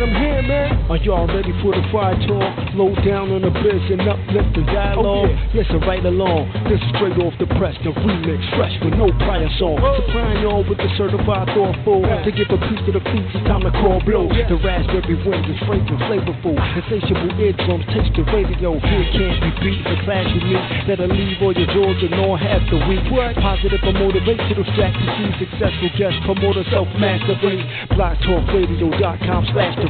man, I'm here, man. Are y'all ready for the fire talk? Low down on the biz and uplift the dialogue. Oh, yeah. Listen right along. This is straight off the press, the remix, fresh with no prior song. Supplying y'all with the certified thoughtful. To give a piece to the feet, it's time to call blow. The raspberry wind is fragrant, flavorful. Insatiable eardrums taste the radio. Here can't be beat. The clash with me that'll leave all your jaws and all half the week. Positive or motivational strategy. Successful guest promoter self mastery. BlogTalkRadio.com slash the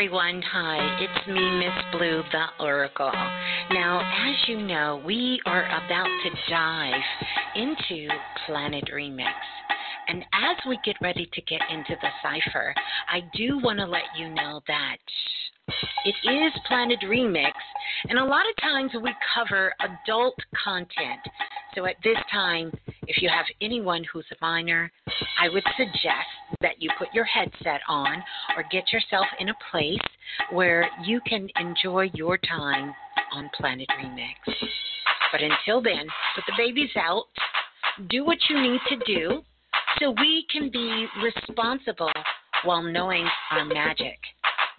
everyone. Hi, it's me, Miss Blue, the Oracle. Now, as you know, we are about to dive into Planet Remix. And as we get ready to get into the cipher, I do want to let you know that it is Planet Remix, and a lot of times we cover adult content. So at this time, if you have anyone who's a minor, I would suggest that you put your headset on or get yourself in a place where you can enjoy your time on Planet Remix. But until then, put the babies out, do what you need to do so we can be responsible while knowing our magic.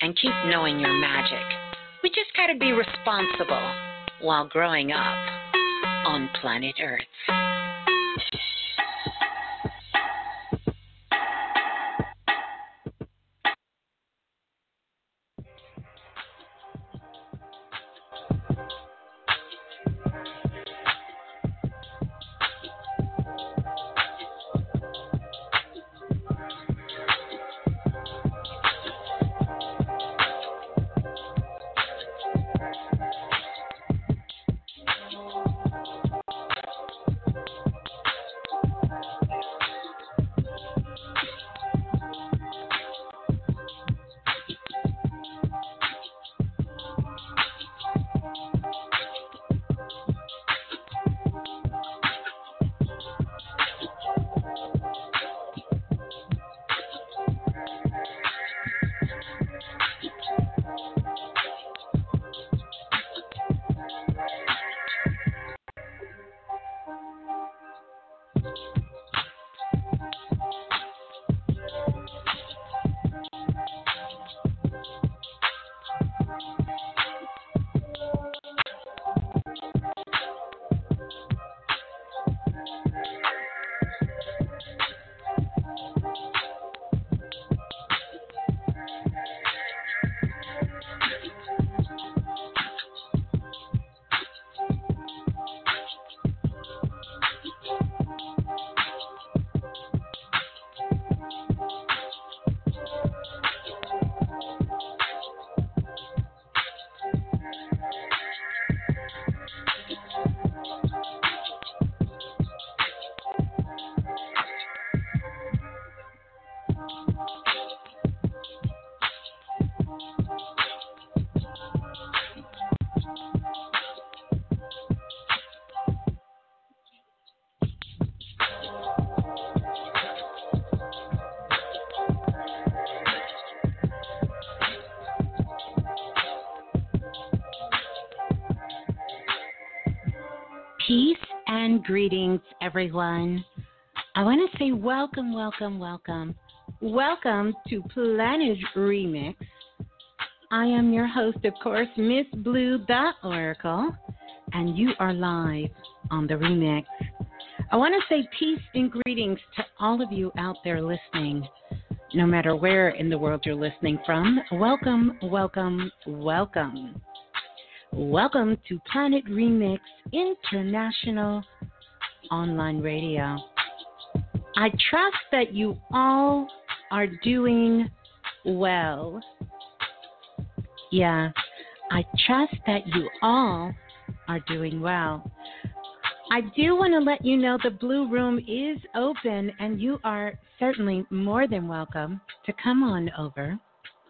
and keep knowing your magic. We just got to be responsible while growing up on planet Earth. Greetings, everyone. I want to say welcome, welcome, welcome. Welcome to Planet Remix. I am your host, of course, Miss Blue the Oracle. and you are live on the remix. I want to say peace and greetings to all of you out there listening, no matter where in the world you're listening from. Welcome, welcome, welcome. Welcome to Planet Remix International Online Radio. I trust that you all are doing well. Yeah, I trust that you all are doing well. I do want to let you know the Blue Room is open, and you are certainly more than welcome to come on over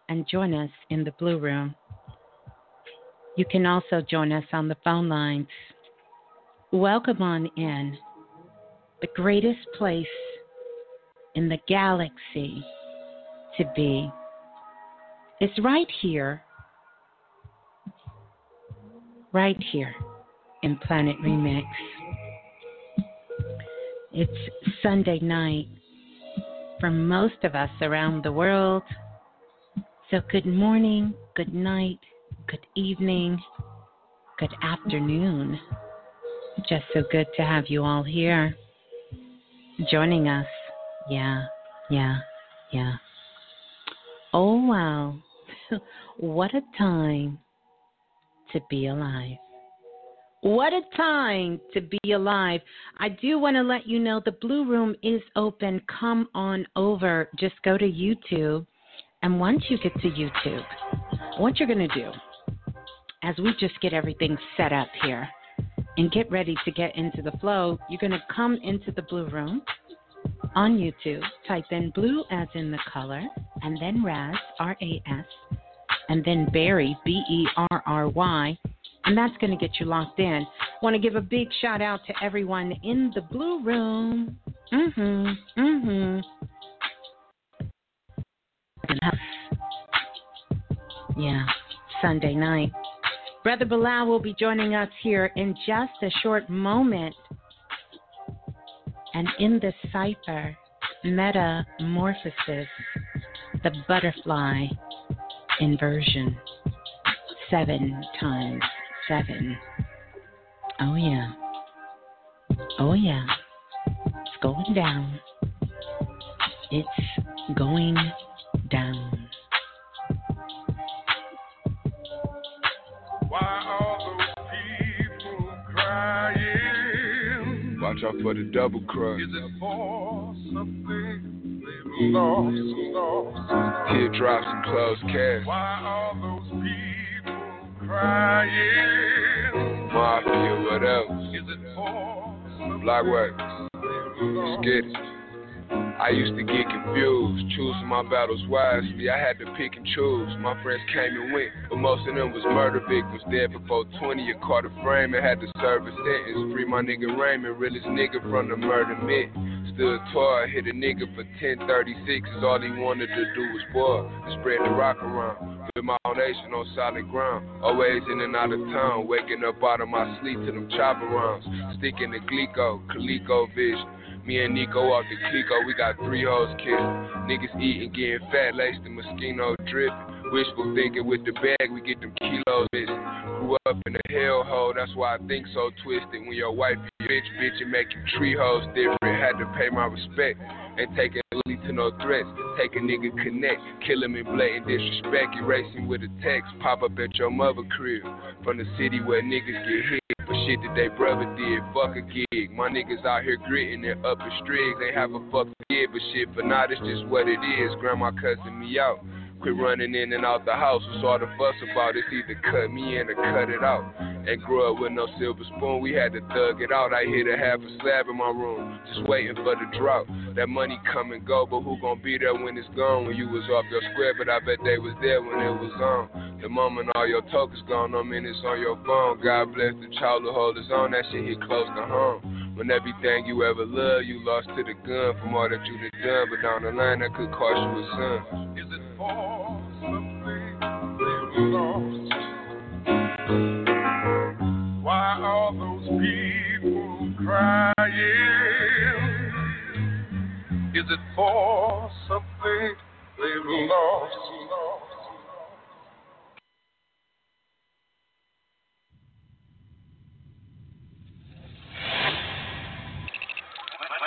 and join us in the Blue Room. You can also join us on the phone lines. Welcome on in. The greatest place in the galaxy to be is right here right here in Planet Remix. It's Sunday night for most of us around the world. So, good morning, good night, good evening, good afternoon. Just so good to have you all here joining us. Yeah, yeah, yeah. Oh, wow. what a time to be alive. What a time to be alive. I do want to let you know the Blue Room is open. Come on over. Just go to YouTube. And once you get to YouTube, what you're going to do, as we just get everything set up here and get ready to get into the flow, you're going to come into the Blue Room on YouTube. Type in blue as in the color, and then Ras, R A S, and then Barry, B E R R Y, and that's going to get you locked in. Want to give a big shout out to everyone in the Blue Room. Mm Mhm, Mm mhm. Yeah, Sunday night. Brother Balah will be joining us here in just a short moment. And in the cipher, metamorphosis, the butterfly inversion. Seven times seven. Oh, yeah. Oh, yeah. It's going down. It's going down. Watch out for the double crush. Is it for something? Mm. lost, lost. Teardrops and closed cash. Why all those people crying? Mafia, what else? Is it for Blockway. Skitty. I used to get confused, choosing my battles wisely. I had to pick and choose. My friends came and went, most of them was murder victims. Dead before 20, you caught a frame and had to serve a sentence. Free my nigga Raymond, realest nigga from the murder myth stood tall, hit a nigga for 1036. Is all he wanted to do was boil and spread the rock around. Put my foundation on solid ground. Always in and out of town, waking up out of my sleep to them chopper rounds. Sticking the Glico, Calico vision. Me and Nico off the Clico, we got three hoes kissing. Niggas eating, getting fat, laced the mosquito dripping. Wishful thinking with the bag, we get them kilos missing. Grew up in a hellhole, that's why I think so twisted. When your wife be bitch, bitch, and make you tree hoes different. Had to pay my respect. Ain't taking lead to no threats. Take a nigga connect, kill him in blatant disrespect. Erasing with a text, pop up at your mother crib. From the city where niggas get hit for shit that they brother did. Fuck a gig. My niggas out here gritting their upper strigs. Ain't have a fuck kid, but shit for now, it's just what it is. Grandma cussing me out. Quit running in and out the house. What's all the fuss about? It's either cut me in or cut it out. And grew up with no silver spoon, we had to thug it out. I hit a half a slab in my room, just waiting for the drought. That money come and go, but who gon' be there when it's gone? When you was off your square, but I bet they was there when it was on. The moment all your tokens gone, no minutes on your phone. God bless the child who own, that shit hit close to home. When everything you ever loved, you lost to the gun from all that you done done, but down the line that could cost you a son. Is it for something they lost? Why all those people crying? Is it for something they lost?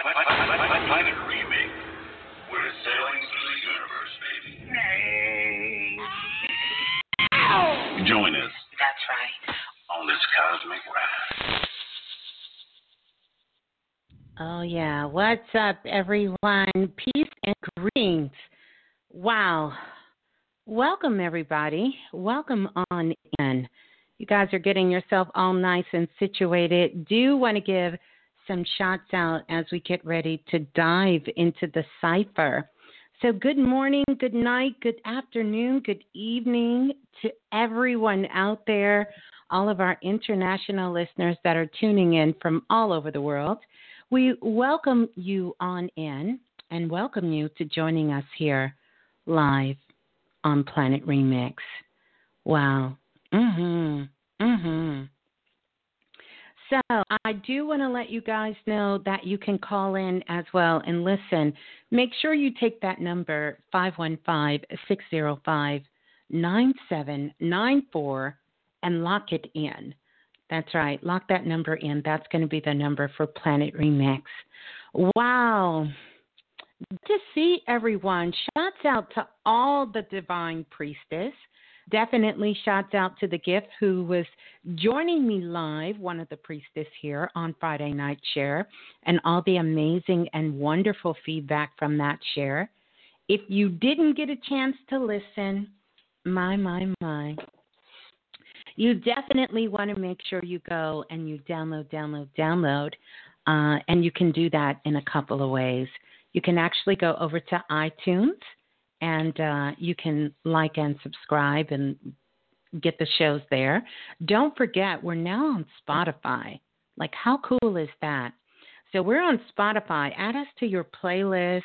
Planet Remake. We're sailing through the universe, baby. Join us. That's right. On this cosmic ride. Oh, yeah. What's up, everyone? Peace and greetings. Wow. Welcome, everybody. Welcome on in. You guys are getting yourself all nice and situated. Do want to give some shots out as we get ready to dive into the cipher. So, good morning, good night, good afternoon, good evening to everyone out there, all of our international listeners that are tuning in from all over the world. We welcome you on in and welcome you to joining us here live on Planet Remix. Wow. Mm Mhm. Mm Mhm. So, I do want to let you guys know that you can call in as well and listen. Make sure you take that number 515-605-9794 and lock it in. That's right. Lock that number in. That's going to be the number for Planet Remix. Wow. Good to see everyone. Shouts out to all the Divine Priestess. Definitely shouts out to the gift who was joining me live, one of the priestess here on Friday Night Share, and all the amazing and wonderful feedback from that share. If you didn't get a chance to listen, my, my, my, you definitely want to make sure you go and you download, download, download. Uh, and you can do that in a couple of ways. You can actually go over to iTunes and uh, you can like and subscribe and get the shows there. Don't forget, we're now on Spotify. Like, how cool is that? So we're on Spotify. Add us to your playlist.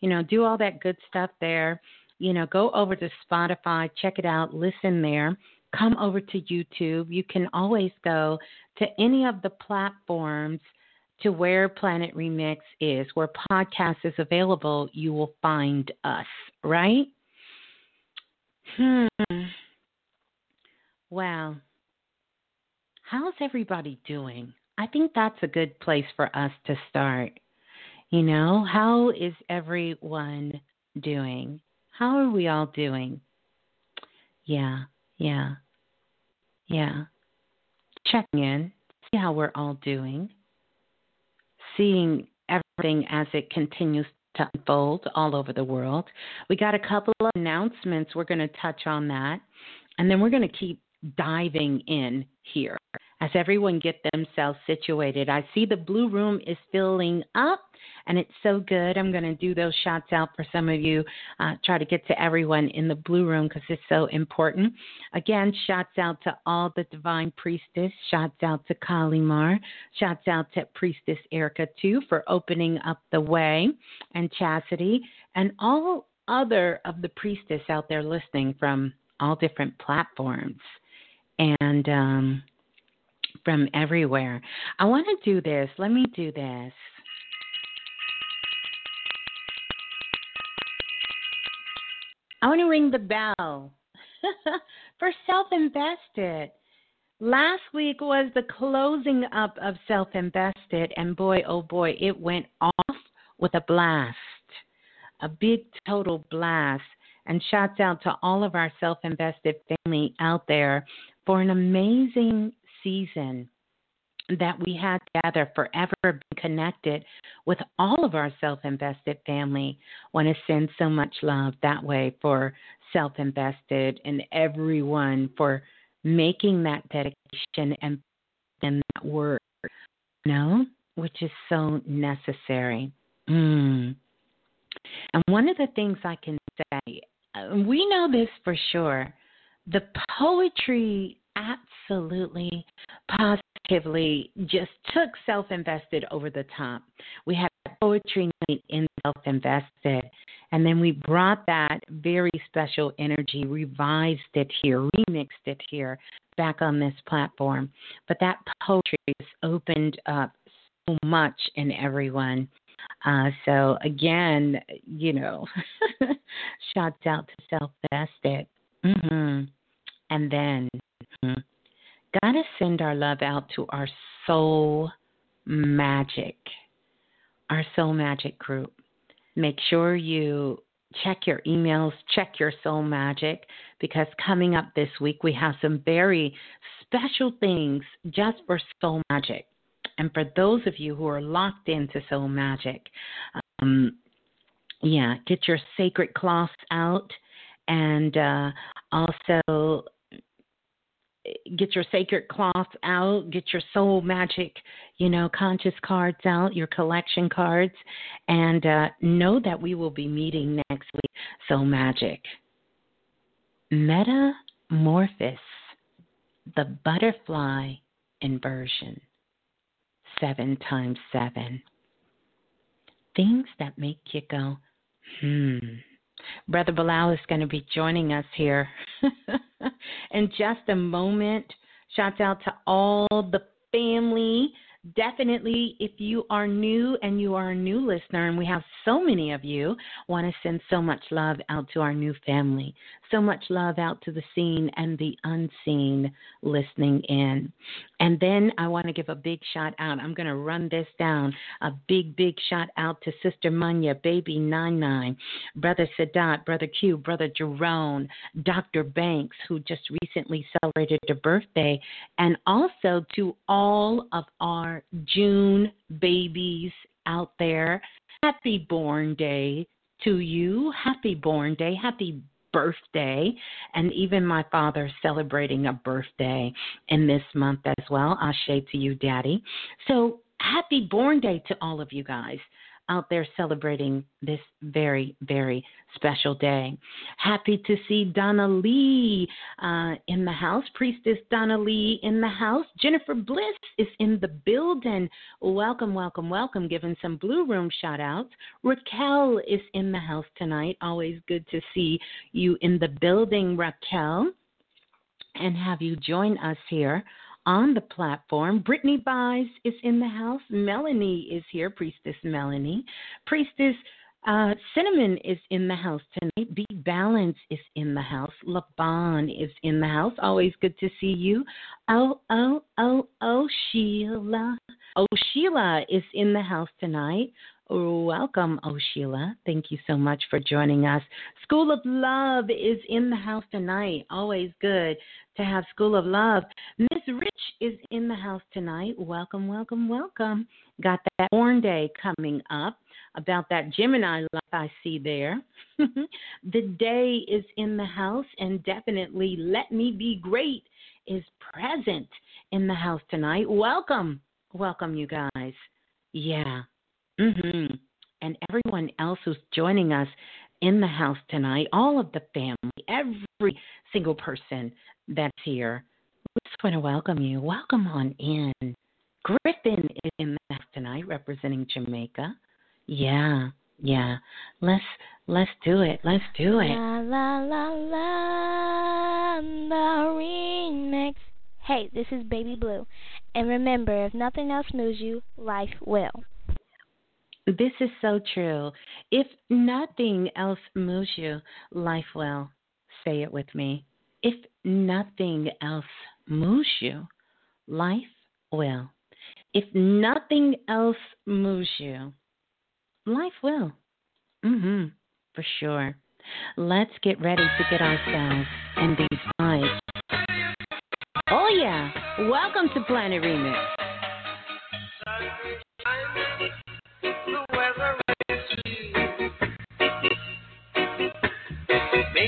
You know, do all that good stuff there. You know, go over to Spotify, check it out, listen there come over to YouTube. You can always go to any of the platforms to where Planet Remix is, where podcast is available, you will find us, right? Hmm. Well, how's everybody doing? I think that's a good place for us to start. You know, how is everyone doing? How are we all doing? Yeah, yeah. Yeah. Checking in, see how we're all doing, seeing everything as it continues to unfold all over the world. We got a couple of announcements. We're going to touch on that. And then we're going to keep diving in here as everyone get themselves situated. I see the blue room is filling up and it's so good. I'm going to do those shots out for some of you, uh, try to get to everyone in the blue room because it's so important. Again, shots out to all the divine priestess, shots out to Kalimar, shots out to Priestess Erica too for opening up the way, and Chastity, and all other of the priestess out there listening from all different platforms. And, um, from everywhere. I want to do this. Let me do this. I want to ring the bell for self invested. Last week was the closing up of self invested, and boy, oh boy, it went off with a blast, a big total blast. And shouts out to all of our self invested family out there for an amazing season that we had together forever been connected with all of our self invested family. Want to send so much love that way for self invested and everyone for making that dedication and and that work, you know, which is so necessary. Mm. And one of the things I can say, uh, we know this for sure, the poetry absolutely, positively just took self invested over the top. We had poetry night in self invested, and then we brought that very special energy, revised it here, remixed it here back on this platform. But that poetry has opened up so much in everyone. Uh, so again, you know, shouts out to self invested. Mm-hmm. And then Mm-hmm. Gotta send our love out to our soul magic, our soul magic group. Make sure you check your emails, check your soul magic, because coming up this week we have some very special things just for soul magic. And for those of you who are locked into soul magic, um, yeah, get your sacred cloths out and uh, also get your sacred cloth out, get your soul magic, you know, conscious cards out, your collection cards, and uh, know that we will be meeting next week. Soul magic. Metamorphosis, the butterfly inversion, seven times seven. Things that make you go, hmm. Brother Balah is going to be joining us here in just a moment. Shouts out to all the family definitely, if you are new and you are a new listener, and we have so many of you, want to send so much love out to our new family, so much love out to the seen and the unseen listening in. And then I want to give a big shout out. I'm going to run this down. A big, big shout out to Sister Munya, Baby Nine Nine, Brother Sadat, Brother Q, Brother Jerome, Dr. Banks, who just recently celebrated a birthday, and also to all of our June babies out there. Happy born day to you. Happy born day. Happy birthday. And even my father celebrating a birthday in this month as well. Ashe to you, Daddy. So happy born day to all of you guys out there celebrating this very, very special day. Happy to see Donna Lee uh, in the house, Priestess Donna Lee in the house. Jennifer Bliss is in the building. Welcome, welcome, welcome. Giving some Blue Room shout outs. Raquel is in the house tonight. Always good to see you in the building, Raquel, and have you join us here on the platform. Brittany Buys is in the house. Melanie is here, Priestess Melanie. Priestess uh, Cinnamon is in the house tonight. Be Balance is in the house. Laban is in the house. Always good to see you. Oh, oh, oh, oh, Sheila. Oh, Sheila is in the house tonight. Welcome, Sheila. Thank you so much for joining us. School of Love is in the house tonight. Always good to have School of Love. Miss Rich is in the house tonight. Welcome, welcome, welcome. Got that Born Day coming up about that Gemini life I see there. the day is in the house, and definitely Let Me Be Great is present in the house tonight. Welcome, welcome, you guys. Yeah, Mm-hmm. And everyone else who's joining us in the house tonight, all of the family, every single person that's here, we just want to welcome you. Welcome on in. Griffin is in the house tonight, representing Jamaica. Yeah, yeah. Let's let's do it. Let's do it. La la la la the remix. Hey, this is Baby Blue. And remember, if nothing else moves you, life will. This is so true. If nothing else moves you, life will. Say it with me. If nothing else moves you, life will. If nothing else moves you, life will. Mhm. For sure. Let's get ready to get ourselves and be vibes. Oh yeah. Welcome to Planet Remix.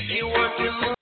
You want to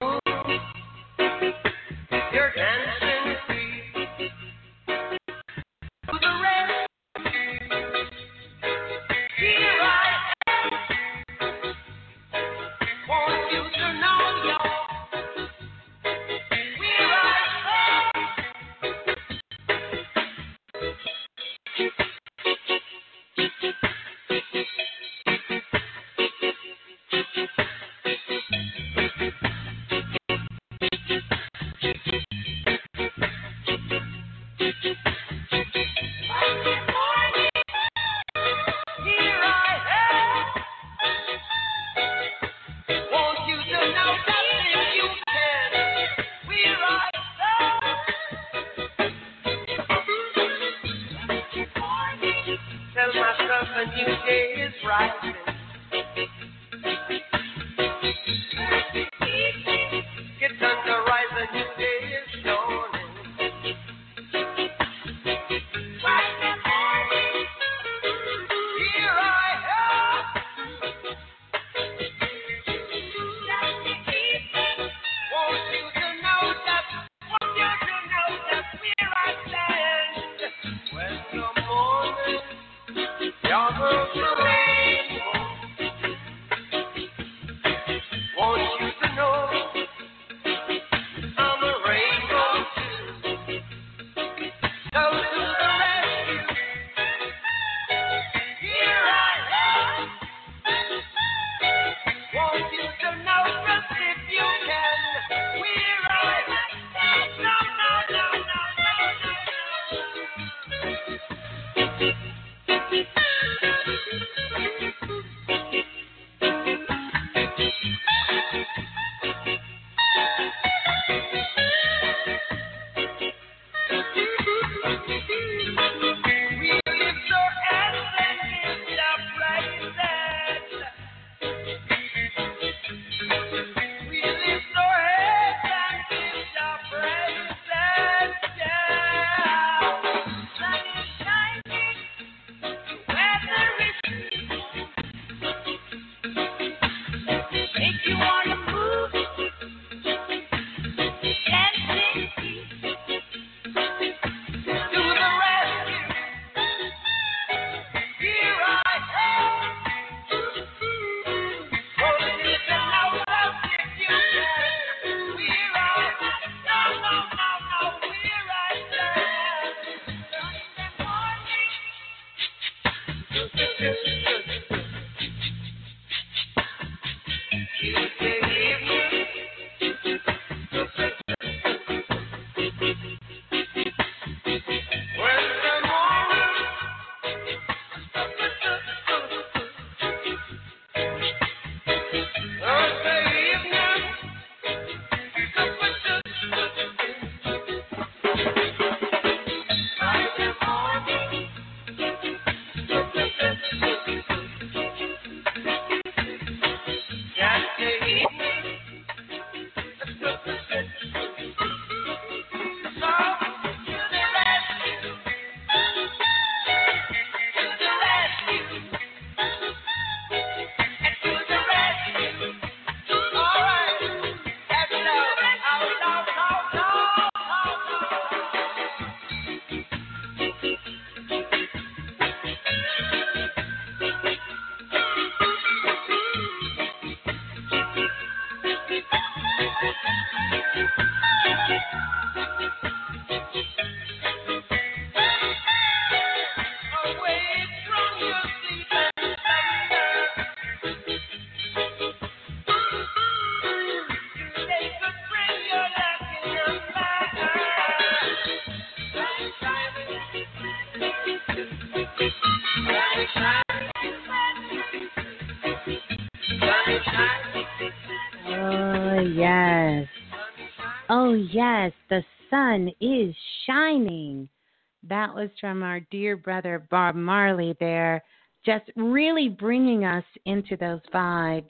brother Bob Marley there, just really bringing us into those vibes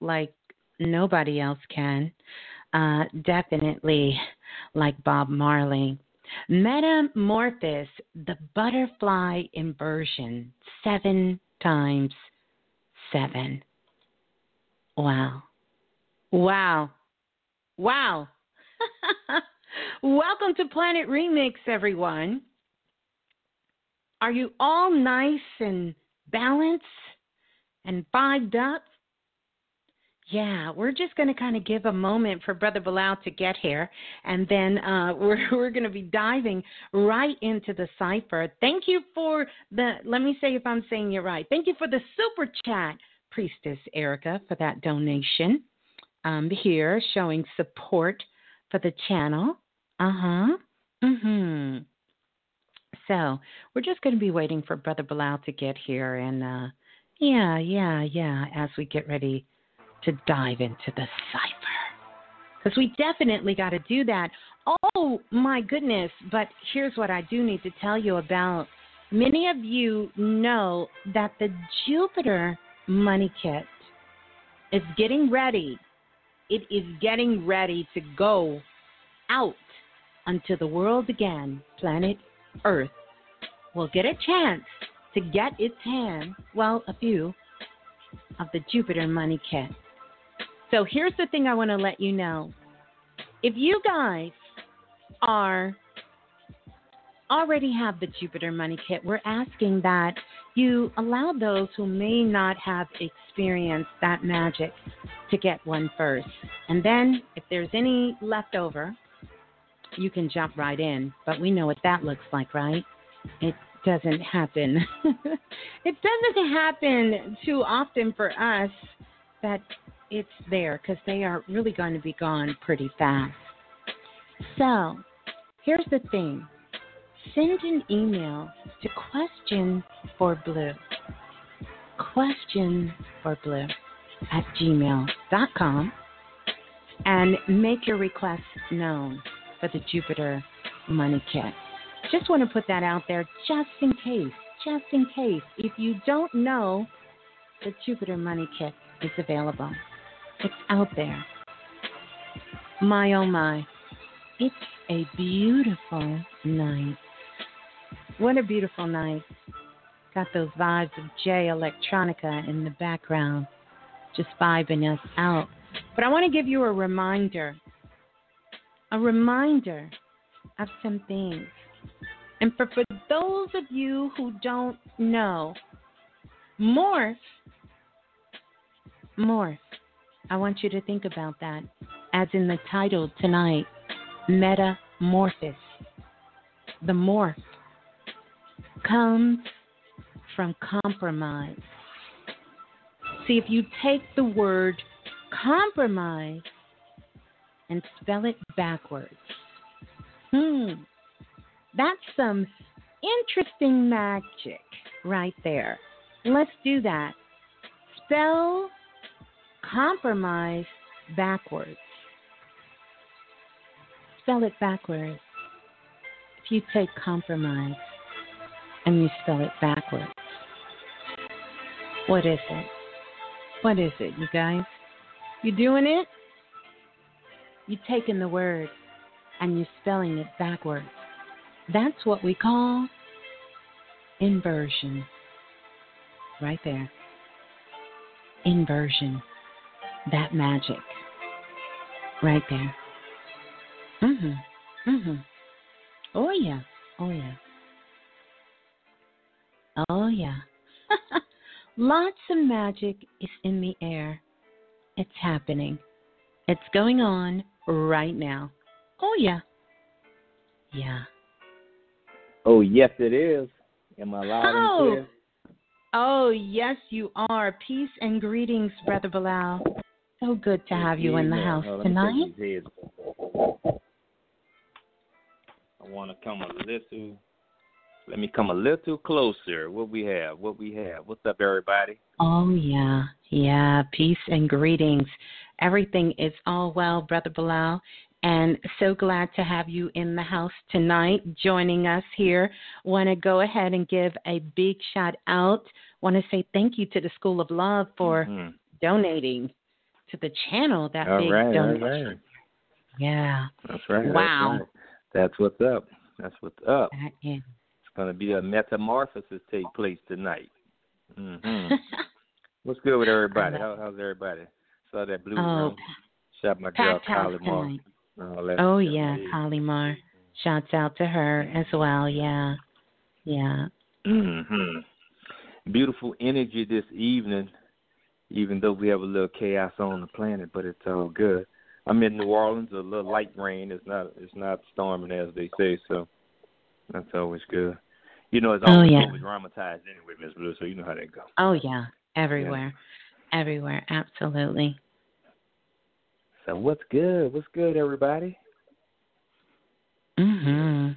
like nobody else can. Uh, definitely like Bob Marley. Metamorphosis, the butterfly inversion, seven times seven. Wow. Wow. Wow. Welcome to Planet Remix, everyone. Are you all nice and balanced and vibed up? Yeah, we're just going to kind of give a moment for Brother Balah to get here, and then uh, we're we're going to be diving right into the cipher. Thank you for the. Let me say if I'm saying it right. Thank you for the super chat, Priestess Erica, for that donation. Um, here showing support for the channel. Uh huh. Mhm. So we're just going to be waiting for Brother Balah to get here, and uh, yeah, yeah, yeah, as we get ready to dive into the cipher. Because we definitely got to do that. Oh, my goodness. But here's what I do need to tell you about. Many of you know that the Jupiter Money Kit is getting ready. It is getting ready to go out unto the world again, planet Earth will get a chance to get its hand, well, a few, of the Jupiter Money Kit. So here's the thing I want to let you know. If you guys are already have the Jupiter Money Kit, we're asking that you allow those who may not have experienced that magic to get one first. And then if there's any left over, you can jump right in. But we know what that looks like, right? It doesn't happen. it doesn't happen too often for us that it's there because they are really going to be gone pretty fast. So, here's the thing send an email to question for blue. Question for blue at gmail.com and make your request known for the Jupiter Money Kit. Just want to put that out there just in case, just in case. If you don't know, the Jupiter Money Kit is available. It's out there. My oh my. It's a beautiful night. What a beautiful night. Got those vibes of Jay Electronica in the background, just vibing us out. But I want to give you a reminder a reminder of some things. And for, for those of you who don't know, morph, morph I want you to think about that, as in the title tonight Metamorphosis. The morph comes from compromise. See, if you take the word compromise and spell it backwards, hmm, that's some interesting magic right there. Let's do that. Spell compromise backwards. Spell it backwards. If you take compromise and you spell it backwards, what is it? What is it, you guys? You doing it? You taking the word and you spelling it backwards. That's what we call inversion. Right there. Inversion that magic right there. Mhm. Mhm. Oh yeah. Oh yeah. Oh yeah. Lots of magic is in the air. It's happening. It's going on right now. Oh yeah. Yeah. Oh yes, it is. Am I loud oh. and clear? Oh yes, you are. Peace and greetings, Brother Balah. So good to have you in the house oh, tonight. I want to come a little. Let me come a little closer. What we have? What we have? What's up, everybody? Oh yeah, yeah. Peace and greetings, everything is all well, Brother Balah. And so glad to have you in the house tonight, joining us here. Want to go ahead and give a big shout out. Want to say thank you to the School of Love for Mhm. donating to the channel. That All big right, all donation. right. Yeah, That's right. that's Wow. right. That's what's up. That's what's up. that is. It's going to be a metamorphosis take place tonight. hmm What's good with everybody? How, how's everybody? Saw that blue oh, room. Shot my girl Kylie Moore. Tonight. Oh yeah, Holly Mar. Shouts out to her as well. Yeah, yeah. hmm Beautiful energy this evening, even though we have a little chaos on the planet, but it's all good. I'm in New Orleans, a little light rain. It's not it's not storming as they say, so that's always good. You know, it's Oh, always, yeah. always dramatized anyway, Miss Blue, so you know how that goes. Oh yeah, everywhere, everywhere, absolutely. So what's good? What's good, everybody? Mhm.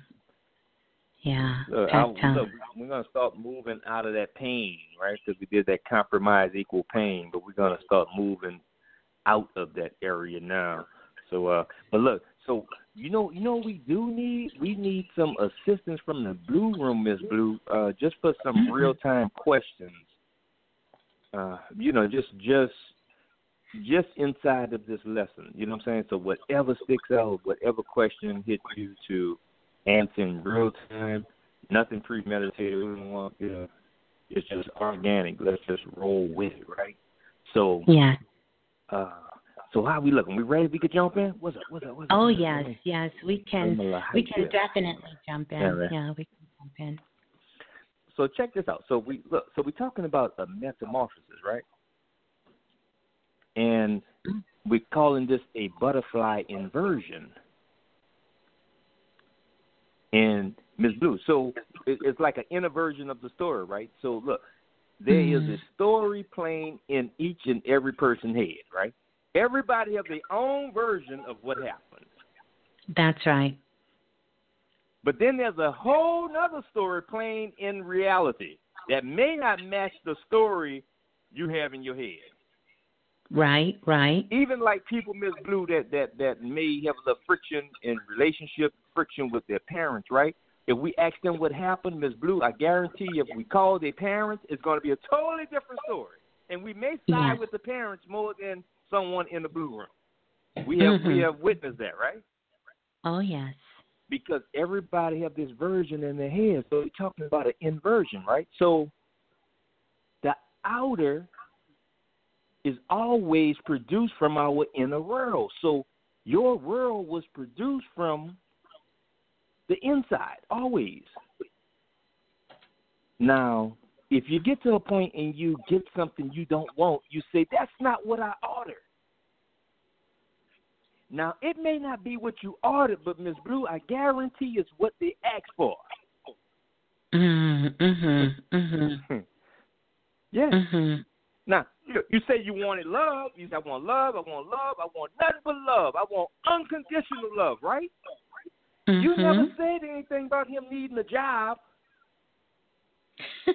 Yeah. Look, I, look, we're gonna start moving out of that pain, right? Because we did that compromise equal pain, but we're gonna start moving out of that area now. So, uh, but look, so you know, you know, we do need we need some assistance from the Blue Room, Miss Blue, uh, just for some real time questions. Uh, you know, just just just inside of this lesson. You know what I'm saying? So whatever sticks out, whatever question hits you to answer in real time, nothing premeditated. We don't want you know, it's just organic. Let's just roll with it, right? So, Yeah. uh, so how are we looking? We ready? We could jump in? What's up? What's up? What's up? Oh yes, yes. We can. I'm a little We can definitely jump in. Yeah, right. Yeah, we can jump in. So check this out. So we look. So we're talking about a metamorphosis, right? And we're calling this a butterfly inversion. And Miss Blue, so it's like an inner version of the story, right? So look, there is Mhm. a story playing in each and every person's head, right? Everybody have their own version of what happened. That's right. But then there's a whole other story playing in reality that may not match the story you have in your head. Right, right. Even like people, Miss Blue, that that that may have a little friction in relationship, friction with their parents, right? If we ask them what happened, Miss Blue, I guarantee you, if we call their parents, it's going to be a totally different story, and we may side Yeah. with the parents more than someone in the blue room. We have we Mhm. have witnessed that, right? Oh yes. because everybody have this version in their head. So we're talking about an inversion, right? So the outer is always produced from our inner world. So your world was produced from the inside, always. Now, if you get to a point and you get something you don't want, you say, That's not what I ordered. Now, it may not be what you ordered, but Miss Blue, I guarantee it's what they asked for. Mhm. Mhm. Mhm. Yeah. Now, you, say you wanted love. You say, I want love. I want love. I want nothing but love. I want unconditional love, right? You mm-hmm. never said anything about him needing a job.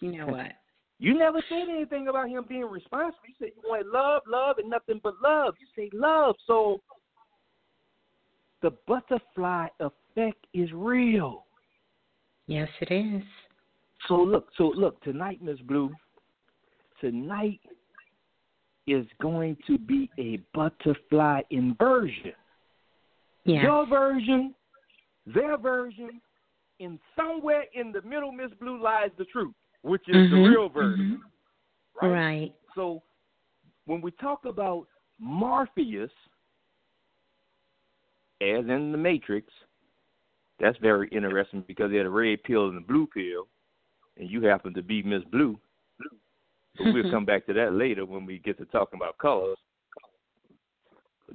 you know what? You never said anything about him being responsible. You said you want love, love, and nothing but love. You say love. So the butterfly effect is real. Yes, it is. So look, so look, tonight, Miss Blue, tonight is going to be a butterfly inversion. Yeah. Your version, their version, and somewhere in the middle, Miss Blue, lies the truth, which is the Mhm, real version. mhm. Right. So when we talk about Morpheus, as in the Matrix, that's very interesting because they had a red pill and a blue pill, and you happen to be Miss Blue. But we'll come back to that later when we get to talking about colors.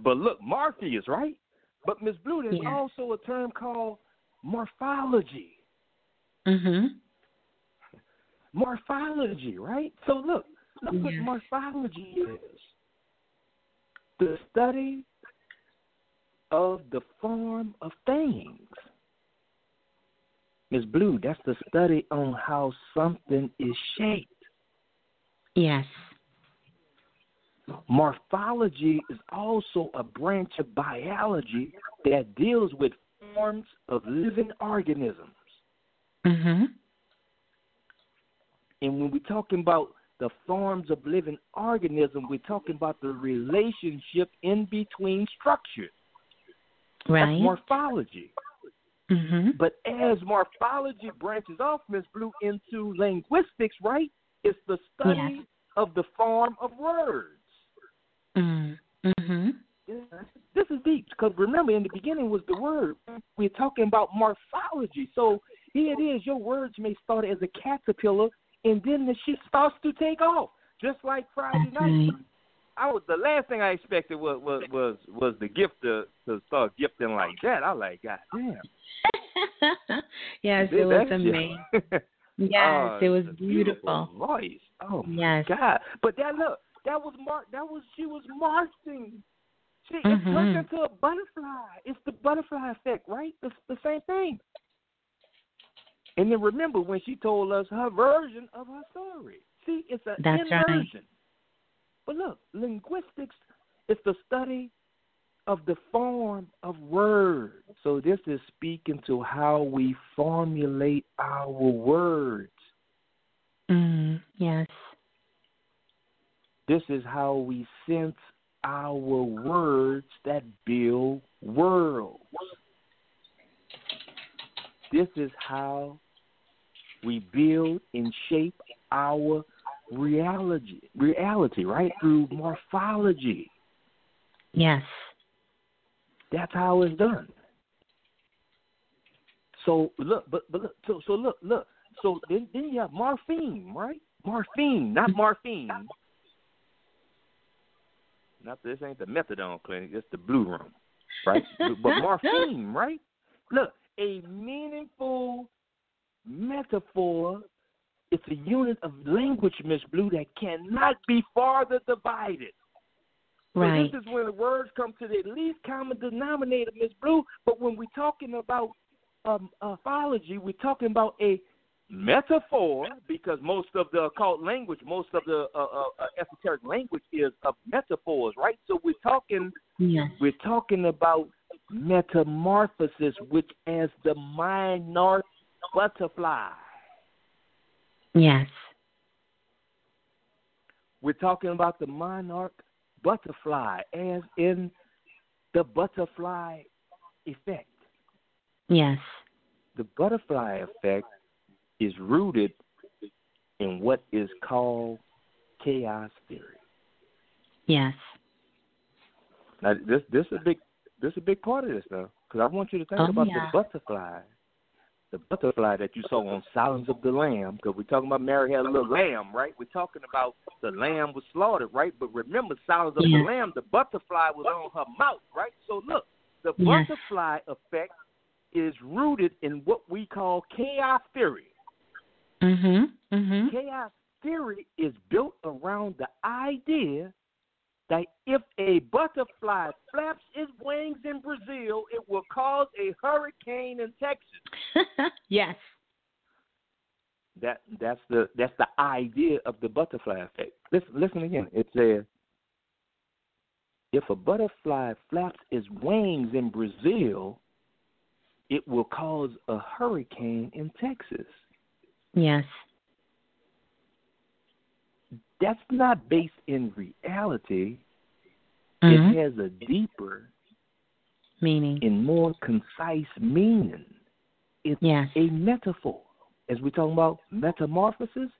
But look, Morpheus, right? But Miss Blue, there's Yeah. also a term called morphology. Mhm. Morphology, right? So look, look what morphology is. The study of the form of things. Miss Blue, that's the study on how something is shaped. Yes. Morphology is also a branch of biology that deals with forms of living organisms. Mm-hmm. And when we're talking about the forms of living organism, we're talking about the relationship in between structures. Right. That's morphology. Mm-hmm. But as morphology branches off, Miss Blue, into linguistics, right? It's the study Yes. Of the form of words. Mm-hmm. This is deep because remember, in the beginning was the word. We're talking about morphology. So here it is. Your words may start as a caterpillar, and then the shit starts to take off, just like Friday That's night. I was the last thing I expected was was was, was the gift to to start gifting like that. I was like, God damn. yes, it was amazing. Yes, Oh, it was a beautiful. voice. Oh my Yes. God! But that look, that was Mark. That was she was marching. She it's Mhm. looking to a butterfly. It's the butterfly effect, right? It's the same thing. And then remember when she told us her version of her story. See, it's an That's right. inversion. But look, linguistics is the study of the form of words. So this is speaking to how we formulate our words. Mm, yes. This is how we sense our words that build worlds. This is how we build and shape our reality, reality, right? Through morphology. Yes. That's how it's done. So look, but but look, so so look, look. So then then you have morpheme, right? Morpheme, not morphine. Not this ain't the methadone clinic. It's the blue room, right? but morpheme, right? Look, a meaningful metaphor. It's a unit of language, Miss Blue, that cannot be farther divided. So this is when the words come to the least common denominator, Miss Blue. But when we're talking about um, morphology, we're talking about a metaphor because most of the occult language, most of the uh, uh, uh, esoteric language is of metaphors, right? So we're talking, Yes. we're talking about metamorphosis, which as the monarch butterfly. Yes. We're talking about the monarch butterfly, as in the butterfly effect. Yes. The butterfly effect is rooted in what is called chaos theory. Yes. Now, this this is a big this is a big part of this though, because I want you to think Oh, about yeah. the butterfly, the butterfly that you saw on Silence of the Lamb. Because we're talking about Mary had a little lamb, right? We're talking about the lamb was slaughtered, right? But remember, Silence of Yeah. the Lamb, the butterfly was on her mouth, right? So look, the Yes. butterfly effect is rooted in what we call chaos theory. Mhm. Mhm. Chaos theory is built around the idea that if a butterfly flaps its wings in Brazil, it will cause a hurricane in Texas. yes. That that's the that's the idea of the butterfly effect. Listen listen again. It says if a butterfly flaps its wings in Brazil, it will cause a hurricane in Texas. Yes. That's not based in reality. Mhm. It has a deeper Meaning. and more concise meaning. It's Yes. a metaphor. As we're talking about metamorphosis,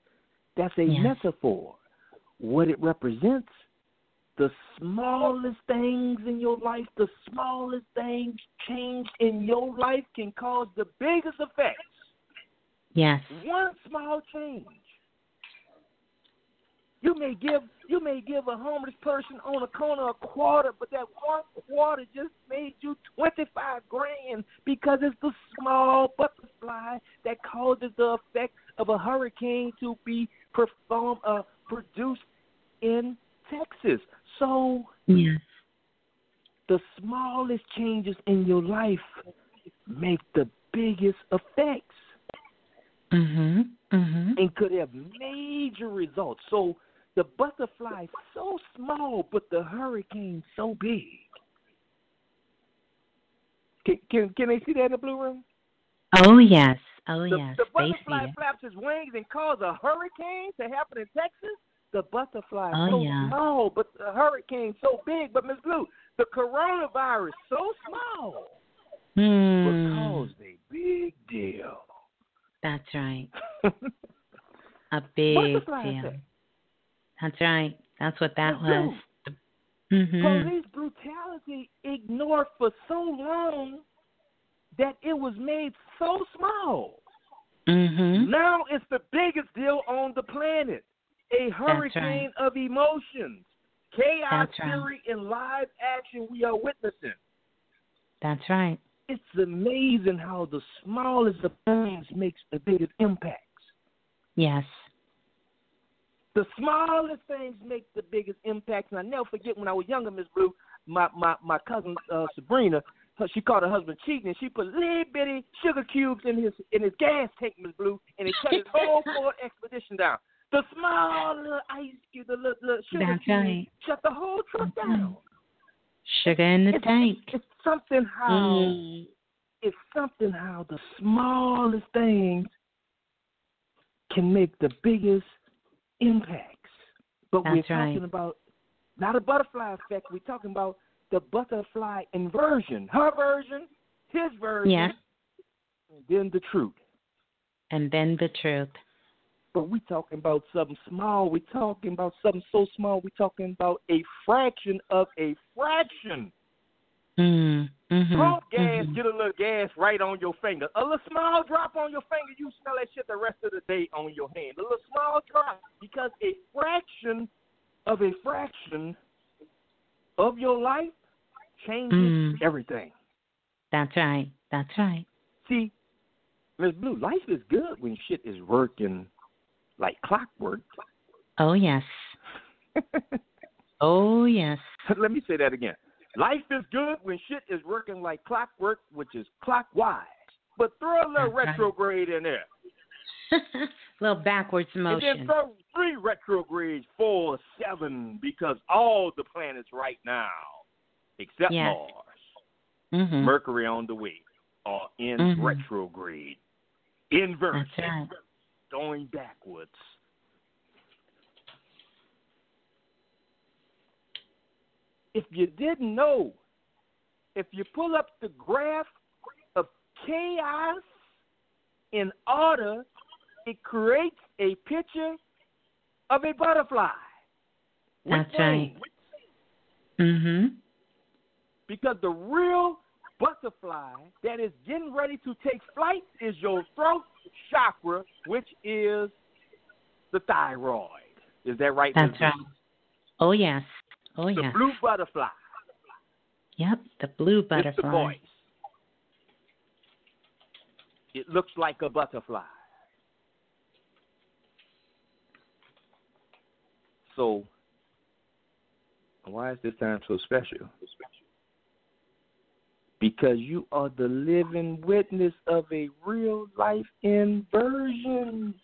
that's a Yes. metaphor. What it represents, the smallest things in your life, the smallest things changed in your life can cause the biggest effects. Yes. One small change. You may give you may give a homeless person on a corner a quarter, but that one quarter just made you twenty five grand because it's the small butterfly that causes the effect of a hurricane to be performed uh, produced in Texas. So Yes. the smallest changes in your life make the biggest effects Mhm. Mhm. and could have major results. So the butterfly so small, but the hurricane so big. Can can, can they see that in the blue room? Oh yes. Oh the, yes. The butterfly flaps his wings and cause a hurricane to happen in Texas. The butterfly Oh, so yeah. small, but the hurricane so big. But Miss Blue, the coronavirus so small, but Hmm. caused a big deal. That's right. A big deal. effect. That's right. That's what that Miss was. Mhm. Police brutality ignored for so long that it was made so small. Mm-hmm. Now it's the biggest deal on the planet. A hurricane of emotions, chaos, That's right. fury, and live action we are witnessing. That's right. It's amazing how the smallest of things makes the biggest impacts. Yes. The smallest things make the biggest impacts. And I never forget when I was younger, Miss Blue, my my my cousin uh, Sabrina, she caught her husband cheating, and she put little bitty sugar cubes in his in his gas tank, Miss Blue, and it shut his whole Ford Expedition down. The small little ice cube, the little, little sugar That's cube, right. shut the whole truck down. Sugar in the It's, tank. it's something how Mm. it's something how the smallest things can make the biggest impacts. But we're That's right. talking about not a butterfly effect. We're talking about the butterfly inversion. Her version, his version, Yeah. and then the truth. And then the truth. But we're talking about something small. We're talking about something so small. We're talking about a fraction of a fraction. Mm. Mhm. Pump gas, mhm. get a little gas right on your finger. A little small drop on your finger, you smell that shit the rest of the day on your hand. A little small drop because a fraction of a fraction of your life changes Mm. everything. That's right. That's right. See, Miss Blue, life is good when shit is working like clockwork. Oh yes. Oh yes. Let me say that again. Life is good when shit is working like clockwork, which is clockwise. But throw a little That's right. retrograde in there. little backwards motion. And then throw three retrogrades, four, seven, because all the planets right now, except Yes. Mars, Mhm. Mercury on the way, are in Mhm. retrograde, inverse, right. going backwards. If you didn't know, if you pull up the graph of chaos in order, it creates a picture of a butterfly. That's right. Mhm. Because the real butterfly that is getting ready to take flight is your throat chakra, which is the thyroid. Is that right? That's Ms. right. Oh yes. Oh The yes. blue butterfly. Yep. The blue butterfly. It's the voice. It looks like a butterfly. So, why is this time so special? Because you are the living witness of a real life inversion.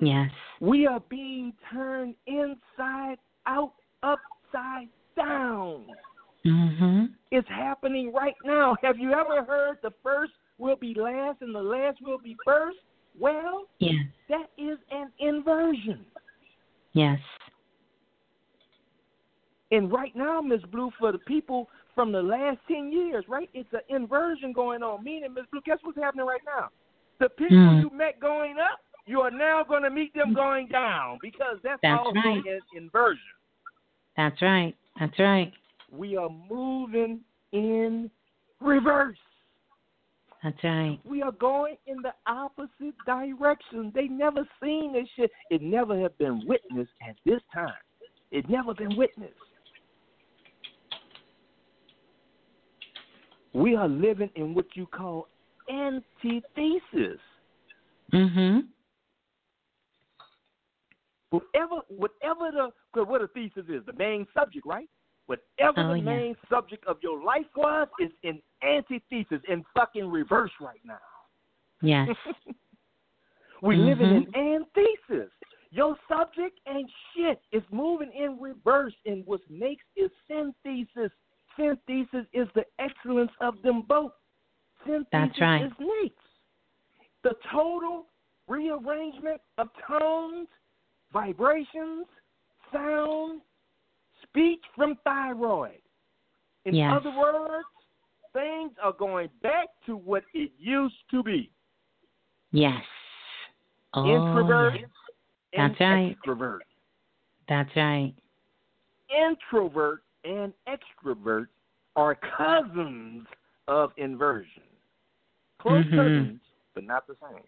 Yes. We are being turned inside out, upside down. Mhm. It's happening right now. Have you ever heard the first will be last and the last will be first? Well, Yeah. that is an inversion. Yes. And right now, Miss Blue, for the people from the last 10 years, right, it's an inversion going on. Meaning, Miss Blue, guess what's happening right now? The people Hmm. you met going up, you are now going to meet them going down because that's, That's also right. an inversion. That's right. That's right. We are moving in reverse. That's right. We are going in the opposite direction. They never seen this shit. It never have been witnessed at this time. It never been witnessed. We are living in what you call antithesis. Mhm. Whatever, whatever the, 'cause what a thesis is, the main subject, right? Whatever Oh, the yeah. main subject of your life was is in antithesis, in fucking reverse right now. Yes. we live in an mm-hmm. antithesis. Your subject ain't shit. It's moving in reverse, and what makes is synthesis. Synthesis is the excellence of them both. Synthesis That's right. is neat. The total rearrangement of tones, vibrations, sound, speech from thyroid. In Yes. other words, things are going back to what it used to be. Yes. Oh, Introvert yes. and That's right. extrovert. That's right. Introvert and extrovert are cousins of inversion. Close Mhm. cousins, but not the same.